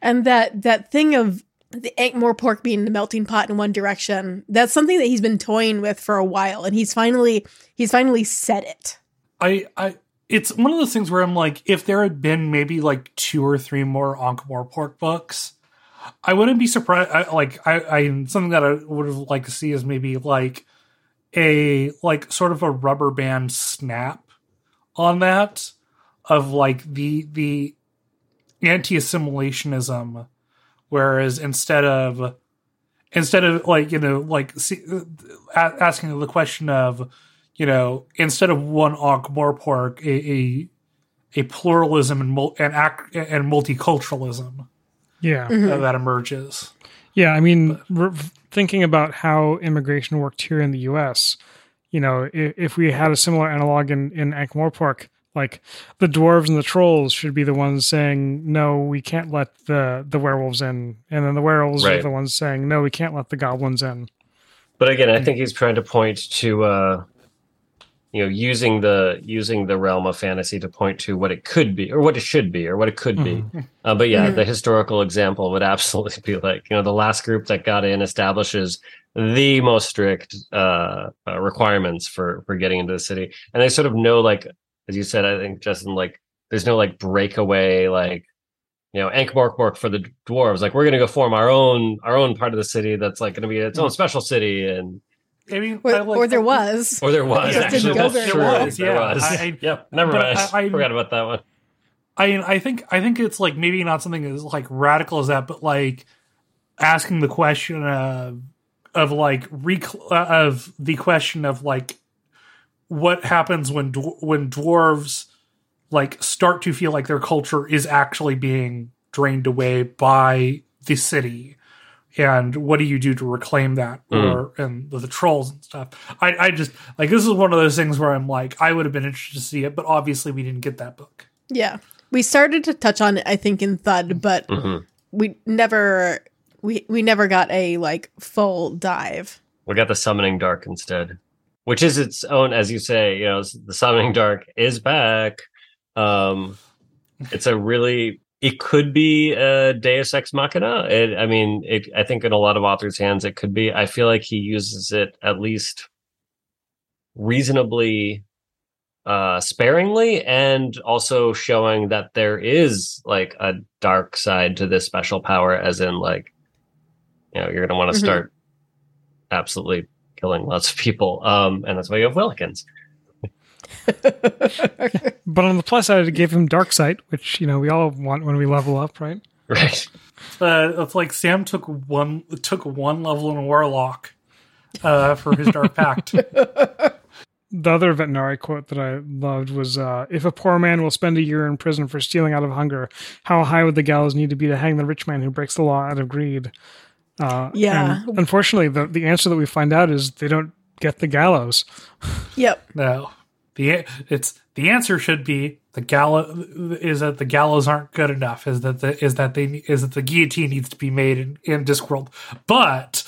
and that that thing of the Ankh-Morpork being the melting pot in one direction. That's something that he's been toying with for a while, and he's finally he's finally said it.
I I it's one of those things where I'm like, if there had been maybe like two or three more Ankh-Morpork books, I wouldn't be surprised. I, like, I, I something that I would have liked to see is maybe like a like sort of a rubber band snap on that of like the the anti-assimilationism, whereas instead of instead of like you know like see, uh, asking the question of you know instead of one Ankh-Morpork a, a a pluralism and and act and multiculturalism
Yeah.
Mhm.
that emerges.
Yeah, I mean, we're thinking about how immigration worked here in the U.S. You know, if, if we had a similar analog in in Ankh-Morpork, like the dwarves and the trolls should be the ones saying, "No, we can't let the the werewolves in," and then the werewolves are the ones saying, "No, we can't let the goblins in."
But again, I think he's trying to point to uh you know using the using the realm of fantasy to point to what it could be or what it should be or what it could be. Uh, but yeah,
Mhm.
the historical example would absolutely be like you know the last group that got in establishes the most strict uh, uh, requirements for for getting into the city, and they sort of know like as you said, I think Justin like there's no like breakaway like you know Ankh Mork Mork for the dwarves like we're gonna go form our own our own part of the city that's like gonna be its own special city and
I mean,
Or,
I like-
or there was.
or there was
It just
actually
didn't go
that's
very
true.
well.
There
Yeah,
was.
I- I-
yep never mind
I- I-
forgot about that one
I I think I think it's like maybe not something as like radical as that, but like asking the question of of like rec- uh, of the question of like what happens when dw- when dwarves like start to feel like their culture is actually being drained away by the city and what do you do to reclaim that or and the, the trolls and stuff I, I just like this is one of those things where i'm like i would have been interested to see it but obviously we didn't get that book
Yeah. We started to touch on it, I think, in Thud, but
Mhm.
we never we we never got a like full dive.
We got the Summoning Dark instead, which is its own, as you say. You know, the Summoning Dark is back. Um, it's a really. It could be a Deus Ex Machina. It, I mean, it, I think in a lot of authors' hands, it could be. I feel like he uses it at least reasonably uh sparingly and also showing that there is like a dark side to this special power as in like you know you're going to want to
Mhm.
start absolutely killing lots of people um and that's why you have willikins
But on the plus side, it gave him dark sight, which you know we all want when we level up, right?
right
Uh, it's like Sam took one took one level in Warlock uh, for his Dark Pact.
The other Vetinari quote that I loved was uh, If a poor man will spend a year in prison for stealing out of hunger, how high would the gallows need to be to hang the rich man who breaks the law out of greed? Uh,
Yeah.
unfortunately, the, the answer that we find out is they don't get the gallows.
Yep.
no, the it's the answer should be the gallows is that the gallows aren't good enough. Is that the is that they is that the guillotine needs to be made in, in Discworld, but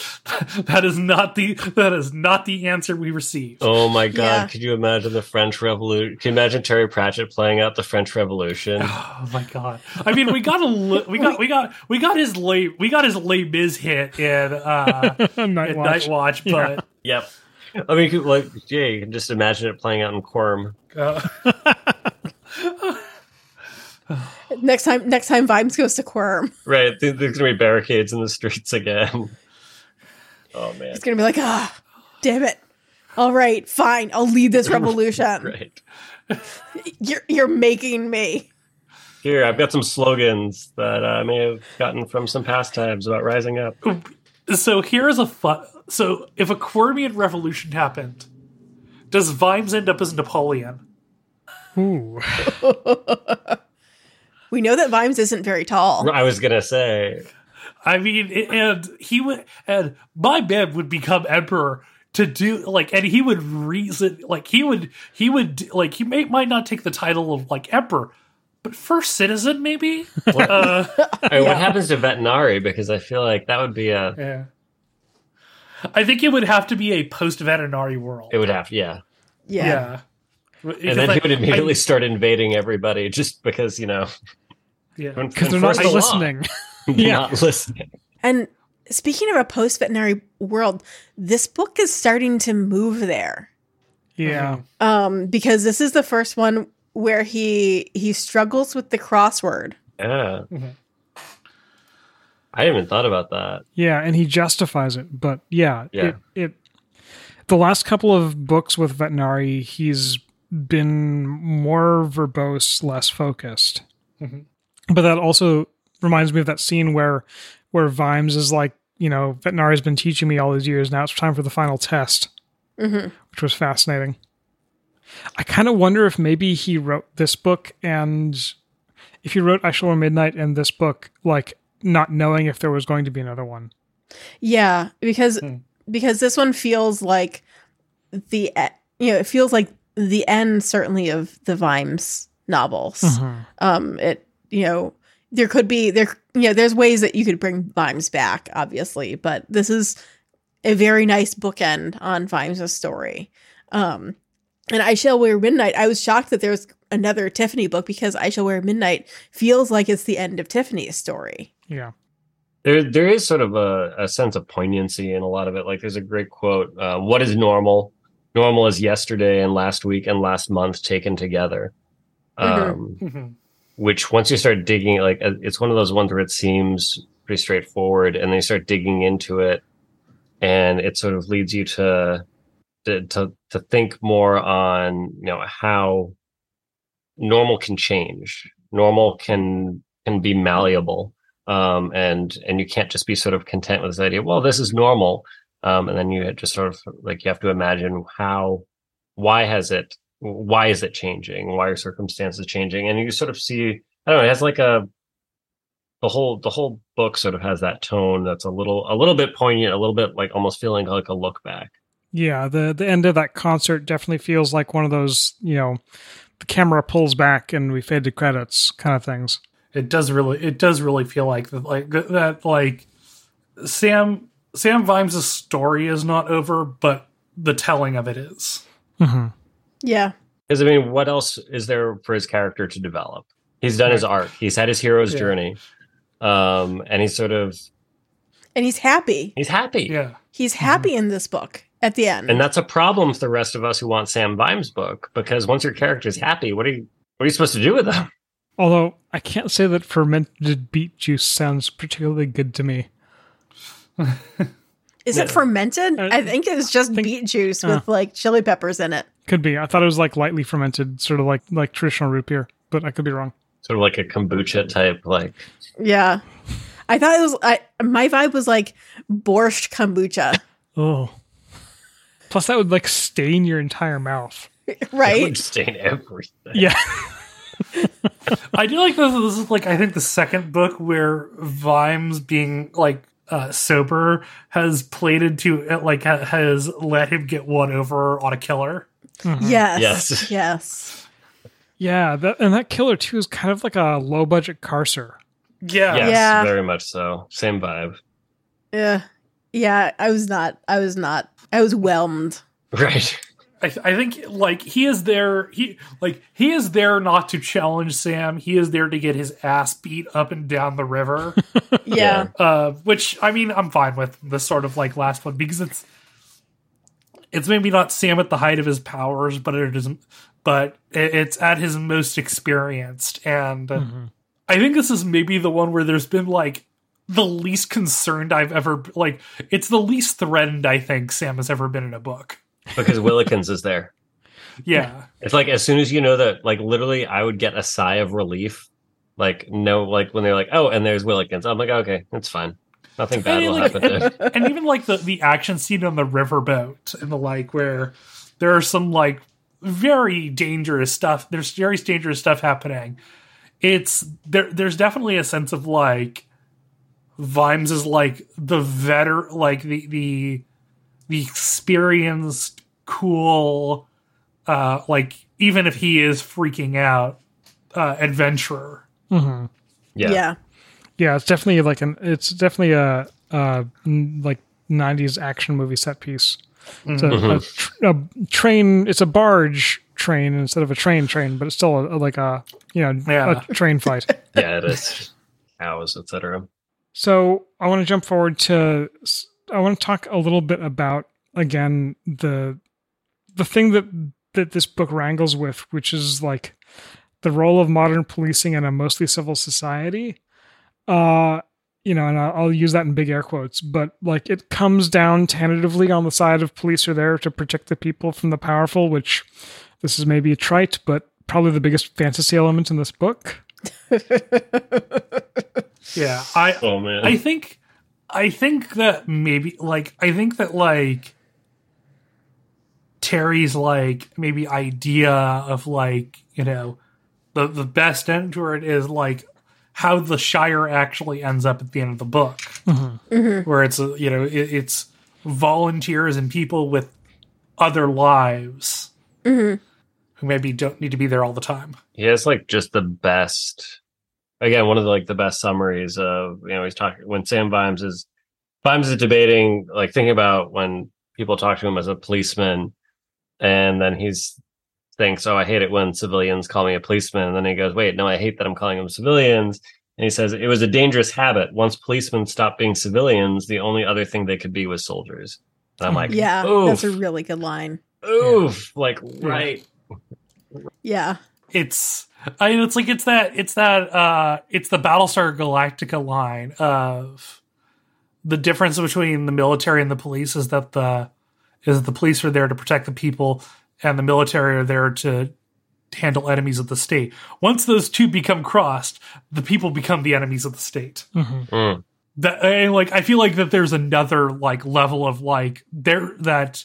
that is not the that is not the answer we received.
oh my god
Yeah.
could you imagine the french revolution can you imagine terry pratchett playing out the french revolution
Oh my god! I mean, we got a li- we got we got we got his late we got his late biz hit in uh,
Night Watch.
Night Watch, but
yep i mean like yeah you can just imagine it playing out in quirm
uh,
Next time next time Vimes goes to Quirm.
right there's gonna be barricades in the streets again oh man
It's gonna be like, ah, damn it. All right, fine. I'll lead this revolution.
right
You're you're making me.
Here, I've got some slogans that I may have gotten from some pastimes about rising up.
so here's a fun. So if a Quirmian revolution happened, does Vimes end up as Napoleon?
Ooh.
We know that Vimes isn't very tall.
I was gonna say,
I mean, and he would, and my man would become emperor to do like, and he would reason like he would he would like he may might not take the title of like emperor, but first citizen maybe.
what,
uh,
I mean, what happens to Vetinari? Because I feel like that would be a.
yeah. I think it would have to be a post Vetinari world.
It would have, yeah.
Yeah.
yeah.
And then he would immediately start invading everybody just because you know
yeah.
Because they're not
the
listening. Yeah.
not listening.
And speaking of a post Vetinari world, this book is starting to move there.
Yeah.
Um, because this is the first one where he he struggles with the crossword.
Yeah.
Mhm.
I hadn't even thought about that.
Yeah, and he justifies it. But yeah,
Yeah.
It, it the last couple of books with Vetinari, he's been more verbose, less focused.
Mhm.
But that also reminds me of that scene where where Vimes is like, you know, Vetinari's been teaching me all these years. Now it's time for the final test,
hmm
which was fascinating. I kind of wonder if maybe he wrote this book and if he wrote I Shall Wear Midnight and this book, like not knowing if there was going to be another one.
Yeah, because
Hmm.
because this one feels like the you know it feels like the end certainly of the Vimes novels.
Mhm.
Um, it you know there could be there you know there's ways that you could bring Vimes back, obviously, but this is a very nice bookend on Vimes' story. Um, and I Shall Wear Midnight. I was shocked that there was another Tiffany book because I Shall Wear Midnight feels like it's the end of Tiffany's story.
Yeah.
There, there is sort of a, a sense of poignancy in a lot of it. Like, there's a great quote: uh, "What is normal? Normal is yesterday and last week and last month taken together."
Mhm.
Um,
Mhm.
which once you start digging, like uh, it's one of those ones where it seems pretty straightforward, and then you start digging into it, and it sort of leads you to to to, to think more on you know how normal can change. Normal can can be malleable, um, and and you can't just be sort of content with this idea. Well, this is normal, um, and then you just sort of like you have to imagine how, why has it, why is it changing? Why are circumstances changing? And you sort of see, I don't know, it has like a the whole the whole book sort of has that tone that's a little a little bit poignant, a little bit like almost feeling like a look back.
Yeah, the the end of that concert definitely feels like one of those, you know, the camera pulls back and we fade to credits kind of things.
It does really it does really feel like that like that like Sam Sam Vimes' story is not over, but the telling of it is.
hmm
Yeah.
Because I mean, what else is there for his character to develop? He's done his arc. He's had his hero's
Yeah.
journey, um, and he's sort of
And he's happy.
he's happy.
Yeah.
He's happy in this book at the end.
And that's a problem for the rest of us who want Sam Vimes' book because once your character's happy, what are you what are you supposed to do with them?
Although I can't say that fermented beet juice sounds particularly good to me.
Is it fermented?
Uh,
I think it's just
think-
beet juice
uh.
with like chili peppers in it.
Could be. I thought it was like lightly fermented, sort of like like traditional root beer, but I could be wrong.
Sort of like a kombucha type, like
Yeah. I thought it was I my vibe was like borscht kombucha,
Oh. Plus, that would like stain your entire mouth.
it
right?
would stain everything.
Yeah.
I do like this. This is like I think the second book where Vimes being like uh, sober has plated to uh, like ha- has let him get one over on a killer.
Yes.
Yes.
Yes.
Yeah. That, and that killer, too, is kind of like a low budget carcer.
Yeah,
Yes,
Yeah.
very much so. Same vibe.
Yeah. Yeah, I was not I was not I was whelmed.
Right.
I, th- I think like he is there. He like he is there not to challenge Sam. He is there to get his ass beat up and down the river.
Yeah.
uh, which I mean, I'm fine with the sort of like last one because it's it's maybe not Sam at the height of his powers, but it is, but it, it's at his most experienced, and uh, I think this is maybe the one where there's been like the least concerned I've ever like. It's the least threatened I think Sam has ever been in a book.
Because Willikins is there.
Yeah,
It's like as soon as you know that, like literally, I would get a sigh of relief. Like no, like when they're like, "Oh, and there's Willikins," I'm like, "Okay, it's fine. Nothing bad
And,
will
like,
happen."
And, and even like the the action scene on the riverboat and the like where there are some like very dangerous stuff there's very dangerous stuff happening it's there there's definitely a sense of like Vimes is like the veteran like the the the experienced cool uh like even if he is freaking out uh adventurer
hmm
yeah.
yeah.
Yeah, it's definitely like an. It's definitely a, uh n- like '90s action movie set piece. It's a, a, tr- a train. It's a barge train instead of a train train, but it's still a, like a you know
Yeah.
a train fight.
yeah, it is. Cows, etc.
So I want to jump forward to. I want to talk a little bit about again the the thing that that this book wrangles with, which is like the role of modern policing in a mostly civil society. Uh, you know, and I'll, I'll use that in big air quotes, but like it comes down tentatively on the side of police are there to protect the people from the powerful, which this is maybe a trite, but probably the biggest fantasy element in this book.
Yeah, I
Oh man.
I think I think that maybe like I think that like Terry's like maybe idea of like, you know, the the best end to it is like how the Shire actually ends up at the end of the book. Mm-hmm. Mm-hmm. Where it's you know, it, it's volunteers and people with other lives mm-hmm. who maybe don't need to be there all the time.
Yeah, it's like just the best. Again, one of the like the best summaries of you know he's talking when Sam Vimes is Vimes is debating like thinking about when people talk to him as a policeman, and then he's thinks, "Oh, I hate it when civilians call me a policeman," and then he goes, "Wait, no, I hate that I'm calling them civilians." And he says it was a dangerous habit. Once policemen stopped being civilians, the only other thing they could be was soldiers. And I'm like,
Yeah,
oof,
that's a really good line.
oof, like right.
Yeah.
it's I mean it's like it's that it's that uh it's the Battlestar Galactica line of the difference between the military and the police is that the is that the police are there to protect the people and the military are there to handle enemies of the state. Once those two become crossed, the people become the enemies of the state.
Mm.
That and like I feel like that there's another like level of like there that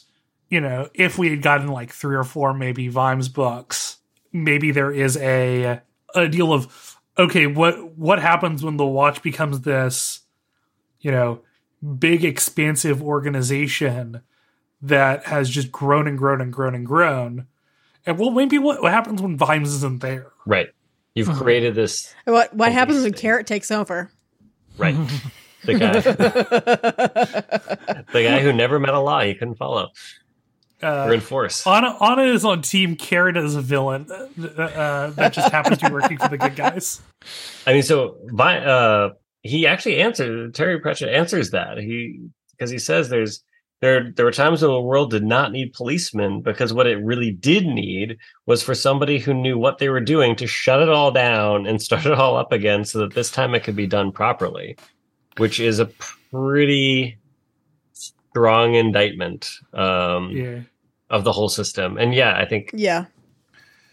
you know if we had gotten like three or four maybe Vimes books, maybe there is a a deal of okay what what happens when the watch becomes this you know big expansive organization that has just grown and grown and grown and grown and well maybe what, what happens when Vimes isn't there
Right. You've
Uh-huh.
created this
What what
Holy
happens when
shit.
Carrot takes over?
right. the guy the guy who never met a law he couldn't follow
uh,
enforce.
Anna, Anna is on Team Carrot as a villain uh, uh, that just happens to be working for the good guys.
I mean, so Vi- uh, he actually answered Terry Pratchett answers that he because he says there's there there were times when the world did not need policemen because what it really did need was for somebody who knew what they were doing to shut it all down and start it all up again so that this time it could be done properly, which is a pretty strong indictment um,
Yeah.
of the whole system. And yeah, I think
Yeah.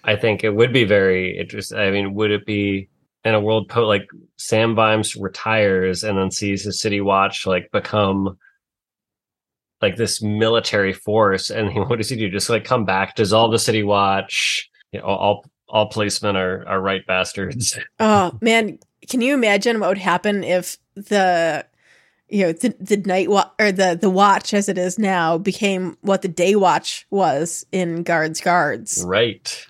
I think it would be very interesting. I mean, would it be in a world po- like Sam Vimes retires and then sees his city watch like become like this military force, and he, what does he do? Just like come back, dissolve the city watch. You know, all all policemen are are right bastards.
Oh man, can you imagine what would happen if the you know the the night wa- or the the watch as it is now became what the day watch was in Guards Guards
right.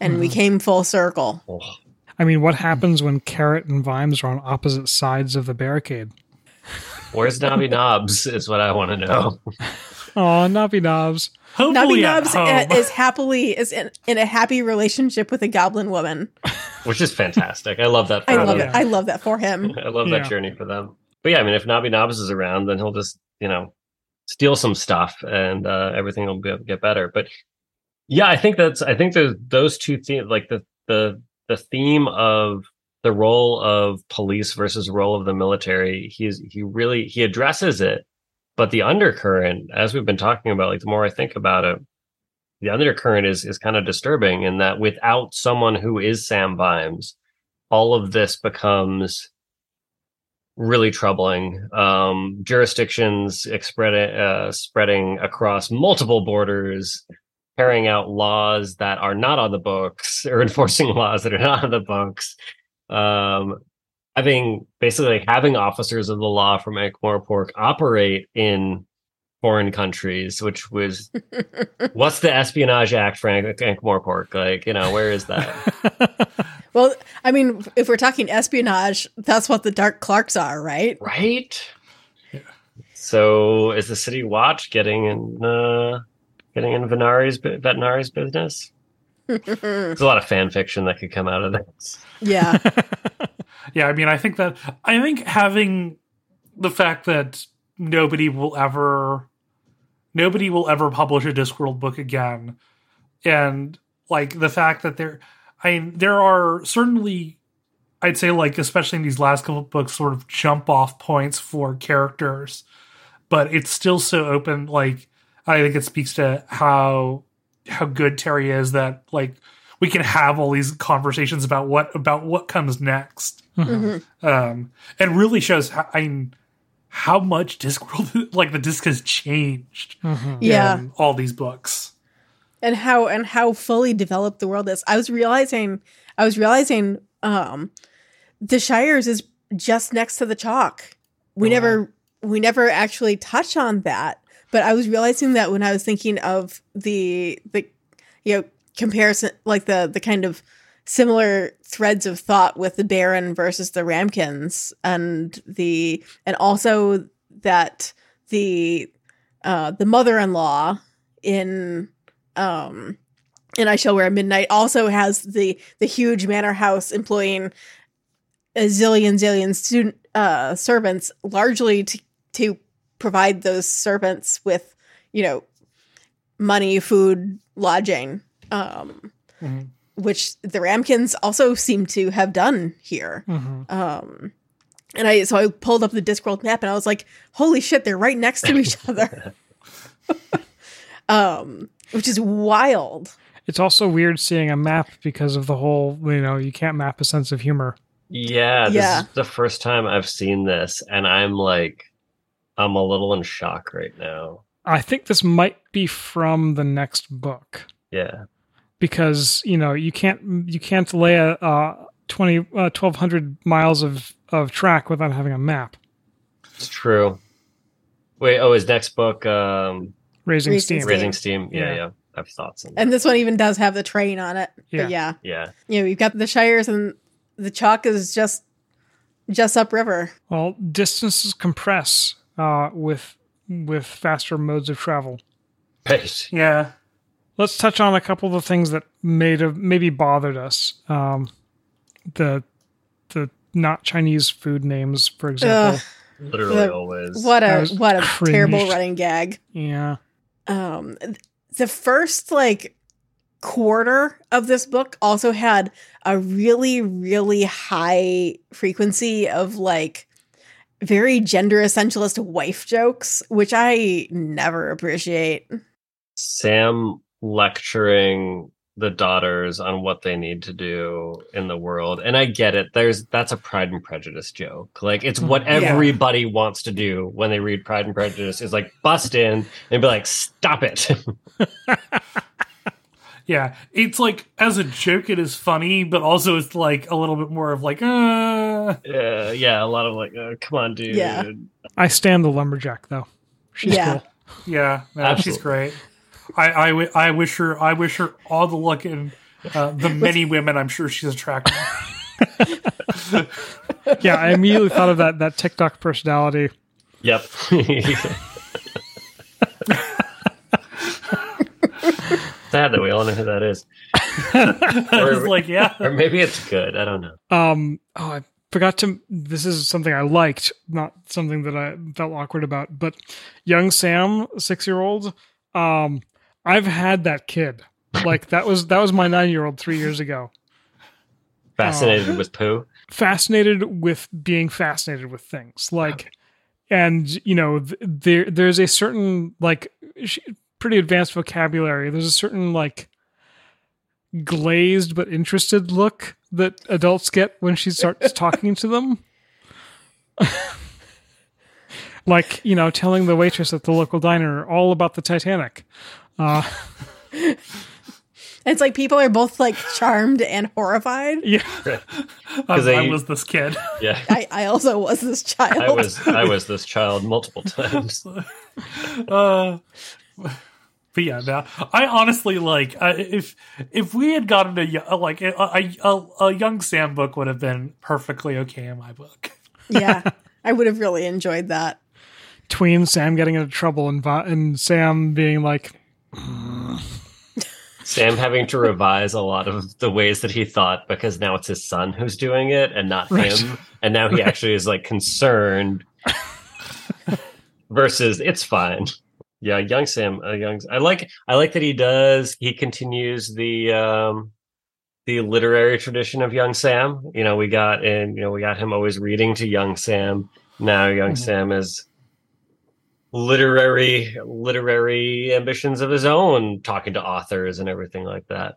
and we came full circle.
Oh,
I mean, what happens when Carrot and Vimes are on opposite sides of the barricade?
where's Nobby Nobbs? Is what I want to know.
Oh, Nobby Nobbs.
Nubby
Hopefully at
Nubs
home.
uh, is happily is in, in a happy relationship with a goblin woman.
Which is fantastic. I love that.
I love
them.
it. I love that for him.
I love
Yeah.
that journey for them. But yeah, I mean, if Nobby Nobbs is around, then he'll just you know steal some stuff, and uh, everything will be, get better. But yeah, I think that's I think there's those two themes, like the the the theme of the role of police versus role of the military. He's he really he addresses it, but the undercurrent, as we've been talking about, like the more I think about it, the undercurrent is is kind of disturbing in that without someone who is Sam Vimes, all of this becomes really troubling. Um, jurisdictions spread, uh, spreading across multiple borders, carrying out laws that are not on the books or enforcing laws that are not on the books. Um, having basically like having officers of the law from Ankh-Morpork operate in foreign countries, which was what's the Espionage Act for Ankh- Ankh-Morpork? Like, you know, where is that?
Well, I mean, if we're talking espionage, that's what the Dark Clerks are, right?
right? So is the City Watch getting in uh getting in Venari's bu- Vetinari's business? There's a lot of fan fiction that could come out of this.
Yeah.
Yeah, I mean, I think that I think having the fact that nobody will ever, nobody will ever publish a Discworld book again, and like the fact that there, I mean, there are certainly, I'd say, like especially in these last couple of books, sort of jump off points for characters, but it's still so open. Like I think it speaks to how how good Terry is that like we can have all these conversations about what about what comes next,
Mhm.
um, and really shows how I mean, how much Discworld like the disc has changed
Mhm.
Yeah.
all these books.
And how and how fully developed the world is. I was realizing I was realizing um the Shires is just next to the chalk. We
Oh,
never we never actually touch on that, but I was realizing that when I was thinking of the the you know comparison like the the kind of similar threads of thought with the Baron versus the Ramkins and the and also that the uh the mother-in-law in um and I shall wear midnight also has the the huge manor house employing a zillion zillion student uh servants largely to to provide those servants with you know money food lodging um
Mhm.
which the ramkins also seem to have done here
Mhm.
um and i so i pulled up the discworld map and i was like holy shit they're right next to each other um which is wild
It's also weird seeing a map because of the whole, you know, you can't map a sense of humor.
Yeah, this
Yeah.
is the first time I've seen this, and I'm like, I'm a little in shock right now.
I think this might be from the next book
Yeah,
because, you know, you can't you can't lay a uh 20 uh, 1200 miles of of track without having a map.
it's true. Wait, oh, his next book, um,
Raising,
Raising
steam.
Steam.
Raising Steam. Yeah,
Yeah.
yeah, I have thoughts on that.
and this one even does have the train on it
Yeah.
but yeah
Yeah,
you know we've got the shires and the chalk is just just upriver
Well, distances compress uh, with with faster modes of travel.
right.
Yeah.
Let's touch on a couple of the things that made have maybe bothered us. Um, the the not Chinese food names, for example.
Ugh.
Literally
The-
always.
what
I
a
was
what a
cringed.
terrible running gag
Yeah.
Um the first like quarter of this book also had a really really high frequency of like very gender essentialist wife jokes which i never appreciate.
Sam lecturing the daughters on what they need to do in the world. And I get it. There's that's a Pride and Prejudice joke. Like it's what
Yeah.
everybody wants to do when they read Pride and Prejudice is like bust in and be like, stop it.
Yeah. It's like as a joke it is funny, but also it's like a little bit more of like uh
uh, yeah, a lot of like, uh, come on, dude.
Yeah.
I stand the lumberjack though. She's
Yeah.
cool.
yeah, no, she's great. I, I, I wish her I wish her all the luck in uh, the many women I'm sure she's attracted.
Yeah, I immediately thought of that that TikTok personality.
Yep. Sad that we all know who that is.
Was like, yeah.
Or maybe it's good. I don't know.
Um, oh, I forgot to. This is something I liked, not something that I felt awkward about. But young Sam, six year old, um, I've had that kid. Like that was that was my nine year old three years ago.
Fascinated um, with poo.
Fascinated with being fascinated with things, like, and you know, th- there there's a certain like sh- pretty advanced vocabulary. There's a certain like glazed but interested look that adults get when she starts talking to them. like, you know, telling the waitress at the local diner all about the Titanic. Uh,
it's like people are both like charmed and horrified
yeah.
I,
they-
I was this kid.
Yeah.
i i also was this child
I was I was this child multiple times.
uh, but yeah, no, I honestly like uh, if if we had gotten a like a, a, a, a young Sam book would have been perfectly okay in my book.
yeah i would have really enjoyed that
Tween Sam getting into trouble and, and Sam being like,
Sam having to revise a lot of the ways that he thought because now it's his son who's doing it and not
Right.
him. And now he actually is like concerned versus it's fine. Yeah, young Sam, uh, young I like I like that he does he continues the um the literary tradition of young Sam. You know, we got in, you know, we got him always reading to young Sam. Now young
Mhm.
Sam is literary literary ambitions of his own, talking to authors and everything like that.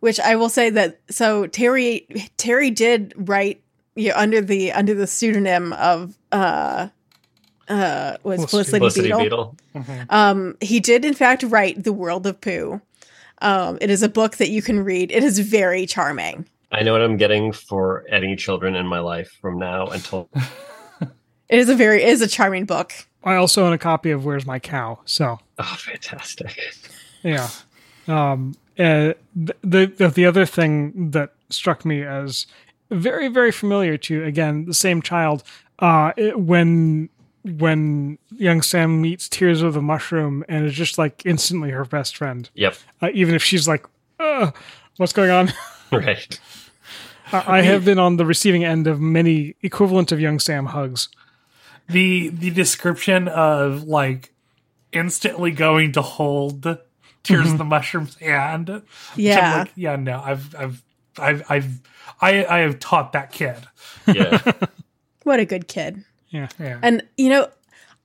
which I will say that so Terry Terry did write you know, under the under the pseudonym of uh uh was
Felicity
Felicity,
Felicity
Beetle.
Beetle.
Um he did in fact write The World of Poo. Um it is a book that you can read. It is very charming.
I know what I'm getting for any children in my life from now until
It is a very it is a charming book.
I also own a copy of Where's My Cow. So
oh fantastic.
yeah. Um, uh, the, the the other thing that struck me as very very familiar to again the same child uh, it- when when young Sam meets Tears of the Mushroom and is just like instantly her best friend,
Yep.
uh, even if she's like, "What's going on?"
Right.
I I have been on the receiving end of many equivalent of young Sam hugs.
The the description of like instantly going to hold Tears of the Mushroom's hand.
Yeah.
like, yeah, no, I've I've I've I've I I have taught that kid.
Yeah.
What a good kid.
Yeah,
Yeah.
And you know,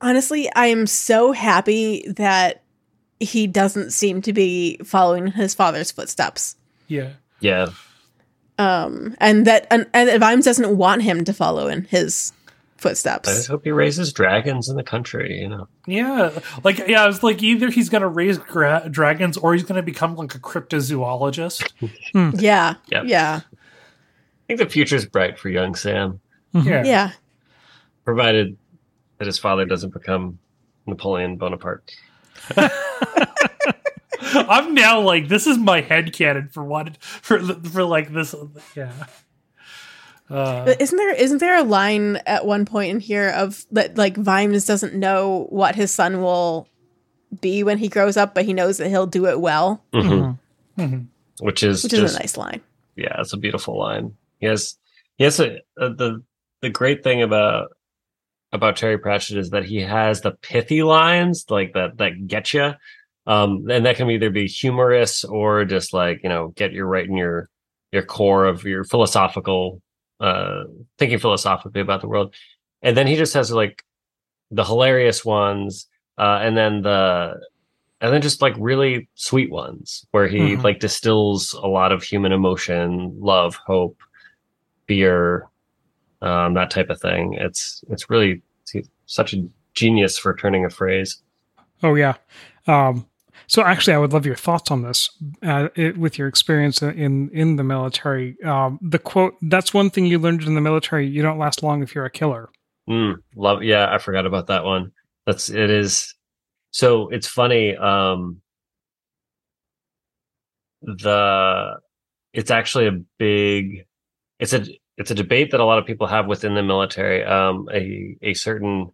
honestly, I am so happy that he doesn't seem to be following his father's footsteps.
yeah.
yeah.
Um and that and, and that Vimes doesn't want him to follow in his
I
footsteps.
just hope he raises dragons in the country, you know.
Yeah, like yeah, I was like either he's gonna raise gra- dragons or he's gonna become like a cryptozoologist. Hmm.
Yeah.
Yep.
Yeah.
I think the future is bright for young Sam, mm-hmm.
Yeah,
Yeah.
provided that his father doesn't become Napoleon Bonaparte.
I'm now like this is my head canon for what for for like this. Yeah, uh,
isn't there isn't there a line at one point in here of that like Vimes doesn't know what his son will be when he grows up, but he knows that he'll do it well,
Mhm.
mhm.
Which is
which
just
is a nice line.
yeah, it's a beautiful line. Yes, yes. A, a, the the great thing about about Terry Pratchett is that he has the pithy lines like that that get you, um, and that can either be humorous or just like you know get you right in your your core of your philosophical uh thinking philosophically about the world. And then he just has like the hilarious ones, uh, and then the and then just like really sweet ones where he
Mhm.
like distills a lot of human emotion love hope fear um that type of thing it's it's really he's such a genius for turning a phrase
Oh yeah. Um, so actually, I would love your thoughts on this uh, it, with your experience in in the military. Um, the quote: "That's one thing you learned in the military. You don't last long if you're a killer."
Mm, love yeah i forgot about that one that's it is so it's funny um the it's actually a big it's a it's a debate that a lot of people have within the military um a a certain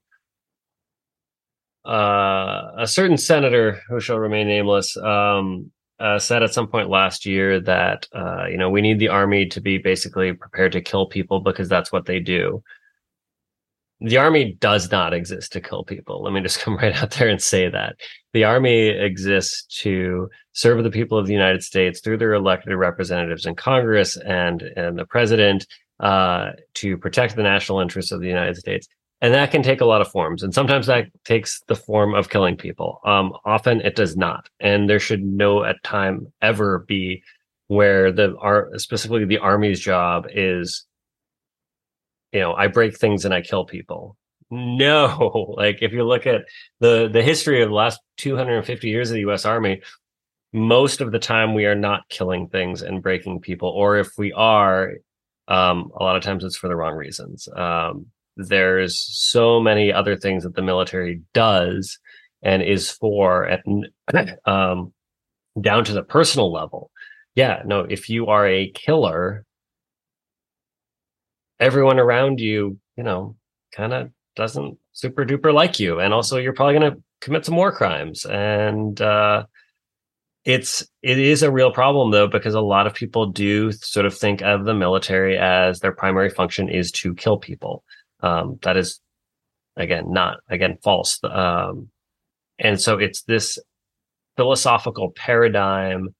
uh a certain senator who shall remain nameless um uh, said at some point last year that uh, you know we need the army to be basically prepared to kill people because that's what they do the army does not exist to kill people. Let me just come right out there and say that. The army exists to serve the people of the United States through their elected representatives in Congress and, and the president uh, to protect the national interests of the United States. And that can take a lot of forms. And sometimes that takes the form of killing people. Um, often it does not. And there should no at time ever be where the ar- specifically the army's job is you know i break things and i kill people no like if you look at the the history of the last 250 years of the us army most of the time we are not killing things and breaking people or if we are um a lot of times it's for the wrong reasons um there's so many other things that the military does and is for at um down to the personal level yeah no if you are a killer everyone around you, you know, kind of doesn't super duper like you. And also you're probably going to commit some more crimes. And uh it's it is a real problem though because a lot of people do sort of think of the military as their primary function is to kill people. Um that is again not again false. Um and so it's this philosophical paradigm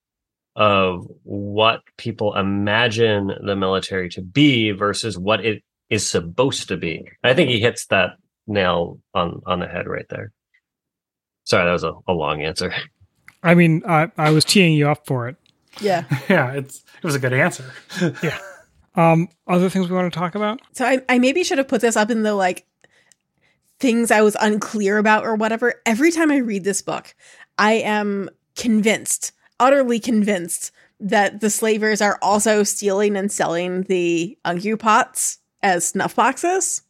of what people imagine the military to be versus what it is supposed to be. I think he hits that nail on on the head right there. Sorry, that was a, a long answer.
I mean, I, I was teeing you up for it.
Yeah.
Yeah, it's it was a good answer.
Um, other things we want to talk about?
So I, I maybe should have put this up in the like things I was unclear about or whatever. Every time I read this book, I am convinced, utterly convinced, that the slavers are also stealing and selling the unggue pots as snuff boxes.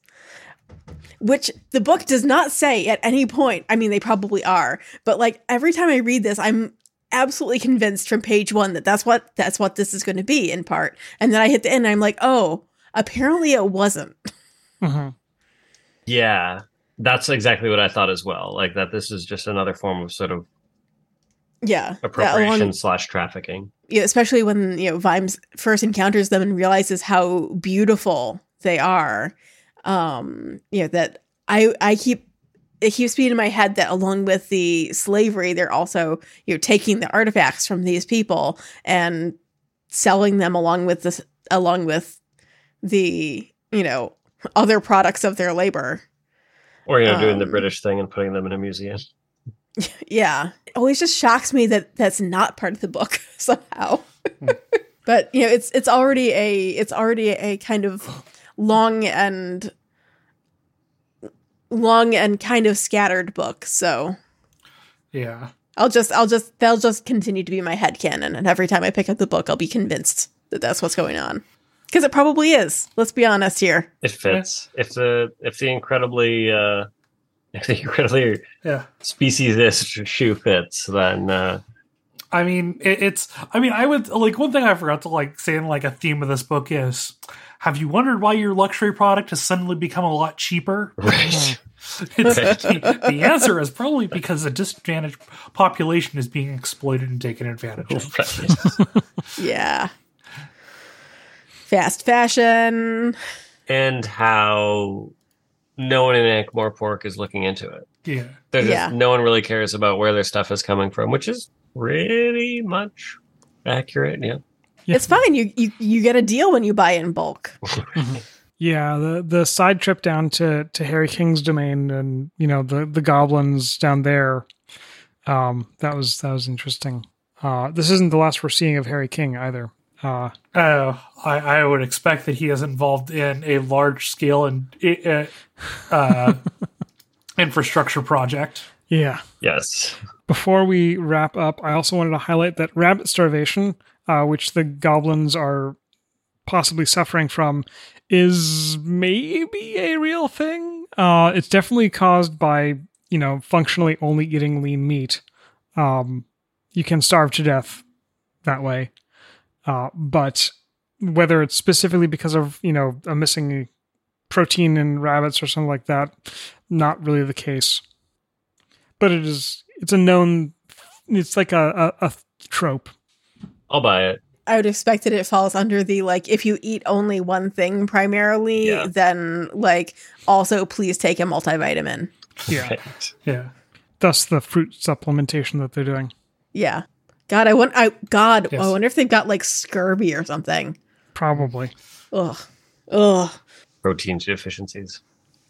Which the book does not say at any point. I mean, they probably are, but like every time I read this, I'm absolutely convinced from page one that that's what that's what this is going to be in part. And then I hit the end, and I'm like, oh, apparently it wasn't.
hmm
Yeah, that's exactly what I thought as well. Like that this is just another form of sort of
Yeah,
appropriation
along-
slash trafficking.
yeah, especially when you know Vimes first encounters them and realizes how beautiful they are. Um, you know that I I keep it keeps being in my head that along with the slavery, they're also you know taking the artifacts from these people and selling them along with this along with the you know other products of their labor.
Or you know, doing the
Um,
British thing and putting them in a museum.
Yeah. It always just shocks me that that's not part of the book somehow. but you know, it's it's already a it's already a kind of long and long and kind of scattered book. So
Yeah.
I'll just I'll just they'll just continue to be my head canon and every time I pick up the book I'll be convinced that that's what's going on. Cuz it probably is. Let's be honest here.
It fits. If the if the incredibly uh if the incredibly
Yeah.
speciesist shoe fits, then uh
I mean, it, it's. I mean, I would like one thing I forgot to like say in like a theme of this book is: Have you wondered why your luxury product has suddenly become a lot cheaper?
right.
It's, the, the answer is probably because a disadvantaged population is being exploited and taken advantage of.
Right.
Yeah. Fast fashion.
and how no one in Ankh-Morpork is looking into it.
Yeah.
There's
Yeah.
just no one really cares about where their stuff is coming from, which is pretty much accurate. Yeah.
Yeah.
It's fine. You, you you get a deal when you buy it in bulk.
Yeah, the the side trip down to to Harry King's domain and you know the the goblins down there. Um, that was that was interesting. Uh, this isn't the last we're seeing of Harry King either. Uh,
Uh, I, I would expect that he is involved in a large scale and uh, uh, infrastructure project.
yeah.
Yes.
Before we wrap up, I also wanted to highlight that rabbit starvation, uh, which the goblins are possibly suffering from, is maybe a real thing. Uh, it's definitely caused by you know functionally only eating lean meat. Um, you can starve to death that way, uh, but whether it's specifically because of you know a missing protein in rabbits or something like that, not really the case. But it is it's a known it's like a, a, a trope.
I'll buy it.
I would expect that it falls under the like if you eat only one thing primarily,
Yeah.
then like also please take a multivitamin.
Yeah.
Right.
Yeah.
Thus the fruit supplementation that they're doing.
Yeah. God, I want I God,
Yes.
I wonder if they've got like scurvy or something.
Probably.
Ugh. Ugh.
Protein deficiencies.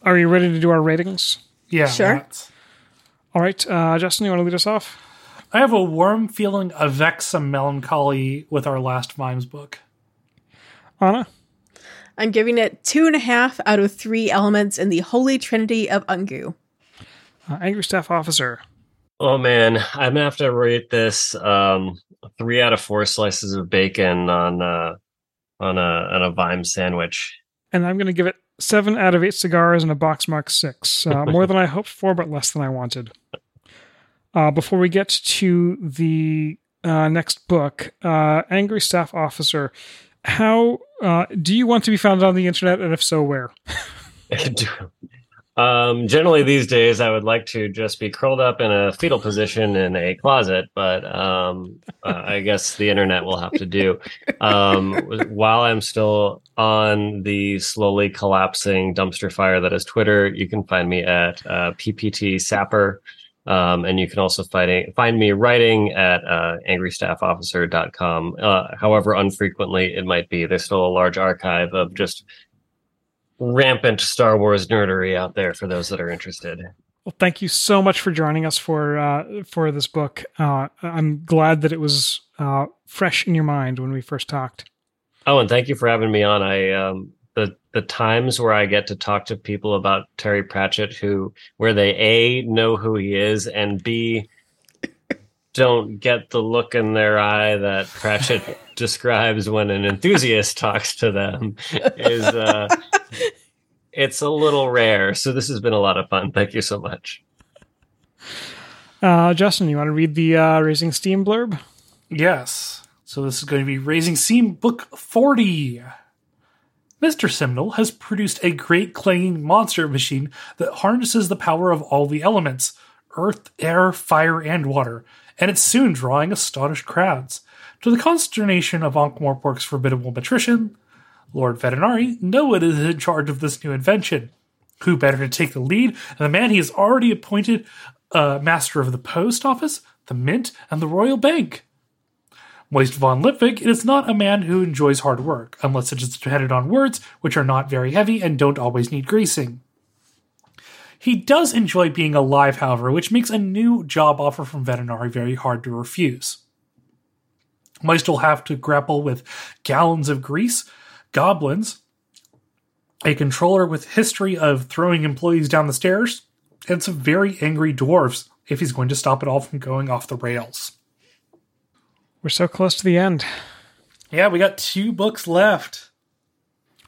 Are you ready to do our ratings?
Yeah.
Sure.
that's-
All right, uh, Justin, you want to lead us off?
I have a warm feeling of vexum melancholy with our last Vimes book.
Anna?
I'm giving it two and a half out of three elements in the holy trinity of Unggue.
Uh, Angry Staff Officer.
Oh man, I'm gonna have to rate this um three out of four slices of bacon on uh on a on a Vime sandwich.
And I'm going to give it seven out of eight cigars and a box mark six. Uh, more than I hoped for, but less than I wanted. Uh, before we get to the uh, next book, uh, Angry Staff Officer, how uh, do you want to be found on the internet, and if so, where?
um generally these days I would like to just be curled up in a fetal position in a closet, but um uh, I guess the internet will have to do. Um while I'm still on the slowly collapsing dumpster fire that is Twitter, you can find me at uh, PPT Sapper Um, and you can also find, find me writing at uh, angrystaffofficer.com. Uh, however unfrequently it might be, there's still a large archive of just rampant Star Wars nerdery out there for those that are interested.
Well, thank you so much for joining us for uh, for this book. Uh, I'm glad that it was uh, fresh in your mind when we first talked.
Oh, and thank you for having me on. I um, the the times where I get to talk to people about Terry Pratchett who where they a know who he is and b don't get the look in their eye that Pratchett describes when an enthusiast talks to them is uh, it's a little rare. So this has been a lot of fun. Thank you so much.
Uh, Justin, you want to read the uh, Raising Steam blurb?
Yes. So this is going to be Raising Steam Book 40. Mr. Simnel has produced a great clanging monster machine that harnesses the power of all the elements earth, air, fire, and water, and it's soon drawing astonished crowds. To the consternation of Ankh-Morpork's formidable patrician, Lord Vetinari, no one is in charge of this new invention. Who better to take the lead than the man he has already appointed uh, master of the post office, the mint, and the royal bank? Moist von Lipwig is not a man who enjoys hard work, unless it is dependent on words, which are not very heavy and don't always need greasing. He does enjoy being alive, however, which makes a new job offer from Vetinari very hard to refuse. Moist will have to grapple with gallons of grease, goblins, a controller with history of throwing employees down the stairs, and some very angry dwarves if he's going to stop it all from going off the rails.
We're so close to the end.
Yeah, we got two books left.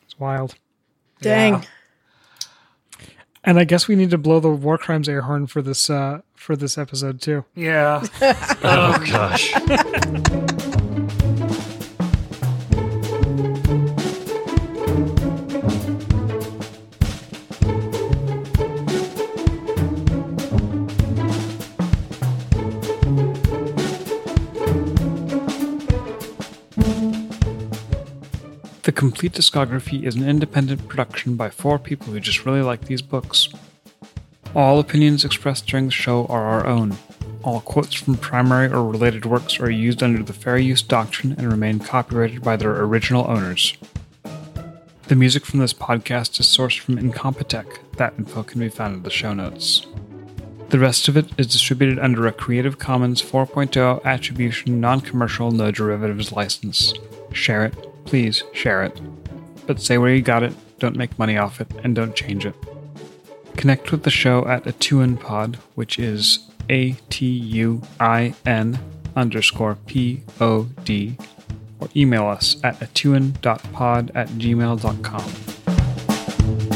It's wild.
Dang.
Yeah.
And I guess we need to blow the war crimes air horn for this uh, for this episode too.
Yeah.
Oh gosh.
Compleat Discography is an independent production by four people who just really like these books. All opinions expressed during the show are our own. All quotes from primary or related works are used under the fair use doctrine and remain copyrighted by their original owners. The music from this podcast is sourced from Incompetech. That info can be found in the show notes. The rest of it is distributed under a Creative Commons 4.0 attribution, non commercial, no derivatives license. Share it, please share it. But say where you got it, don't make money off it, and don't change it. Connect with the show at AtuinPod, which is A T U I N underscore P O D, or email us at atuin.pod at gmail.com.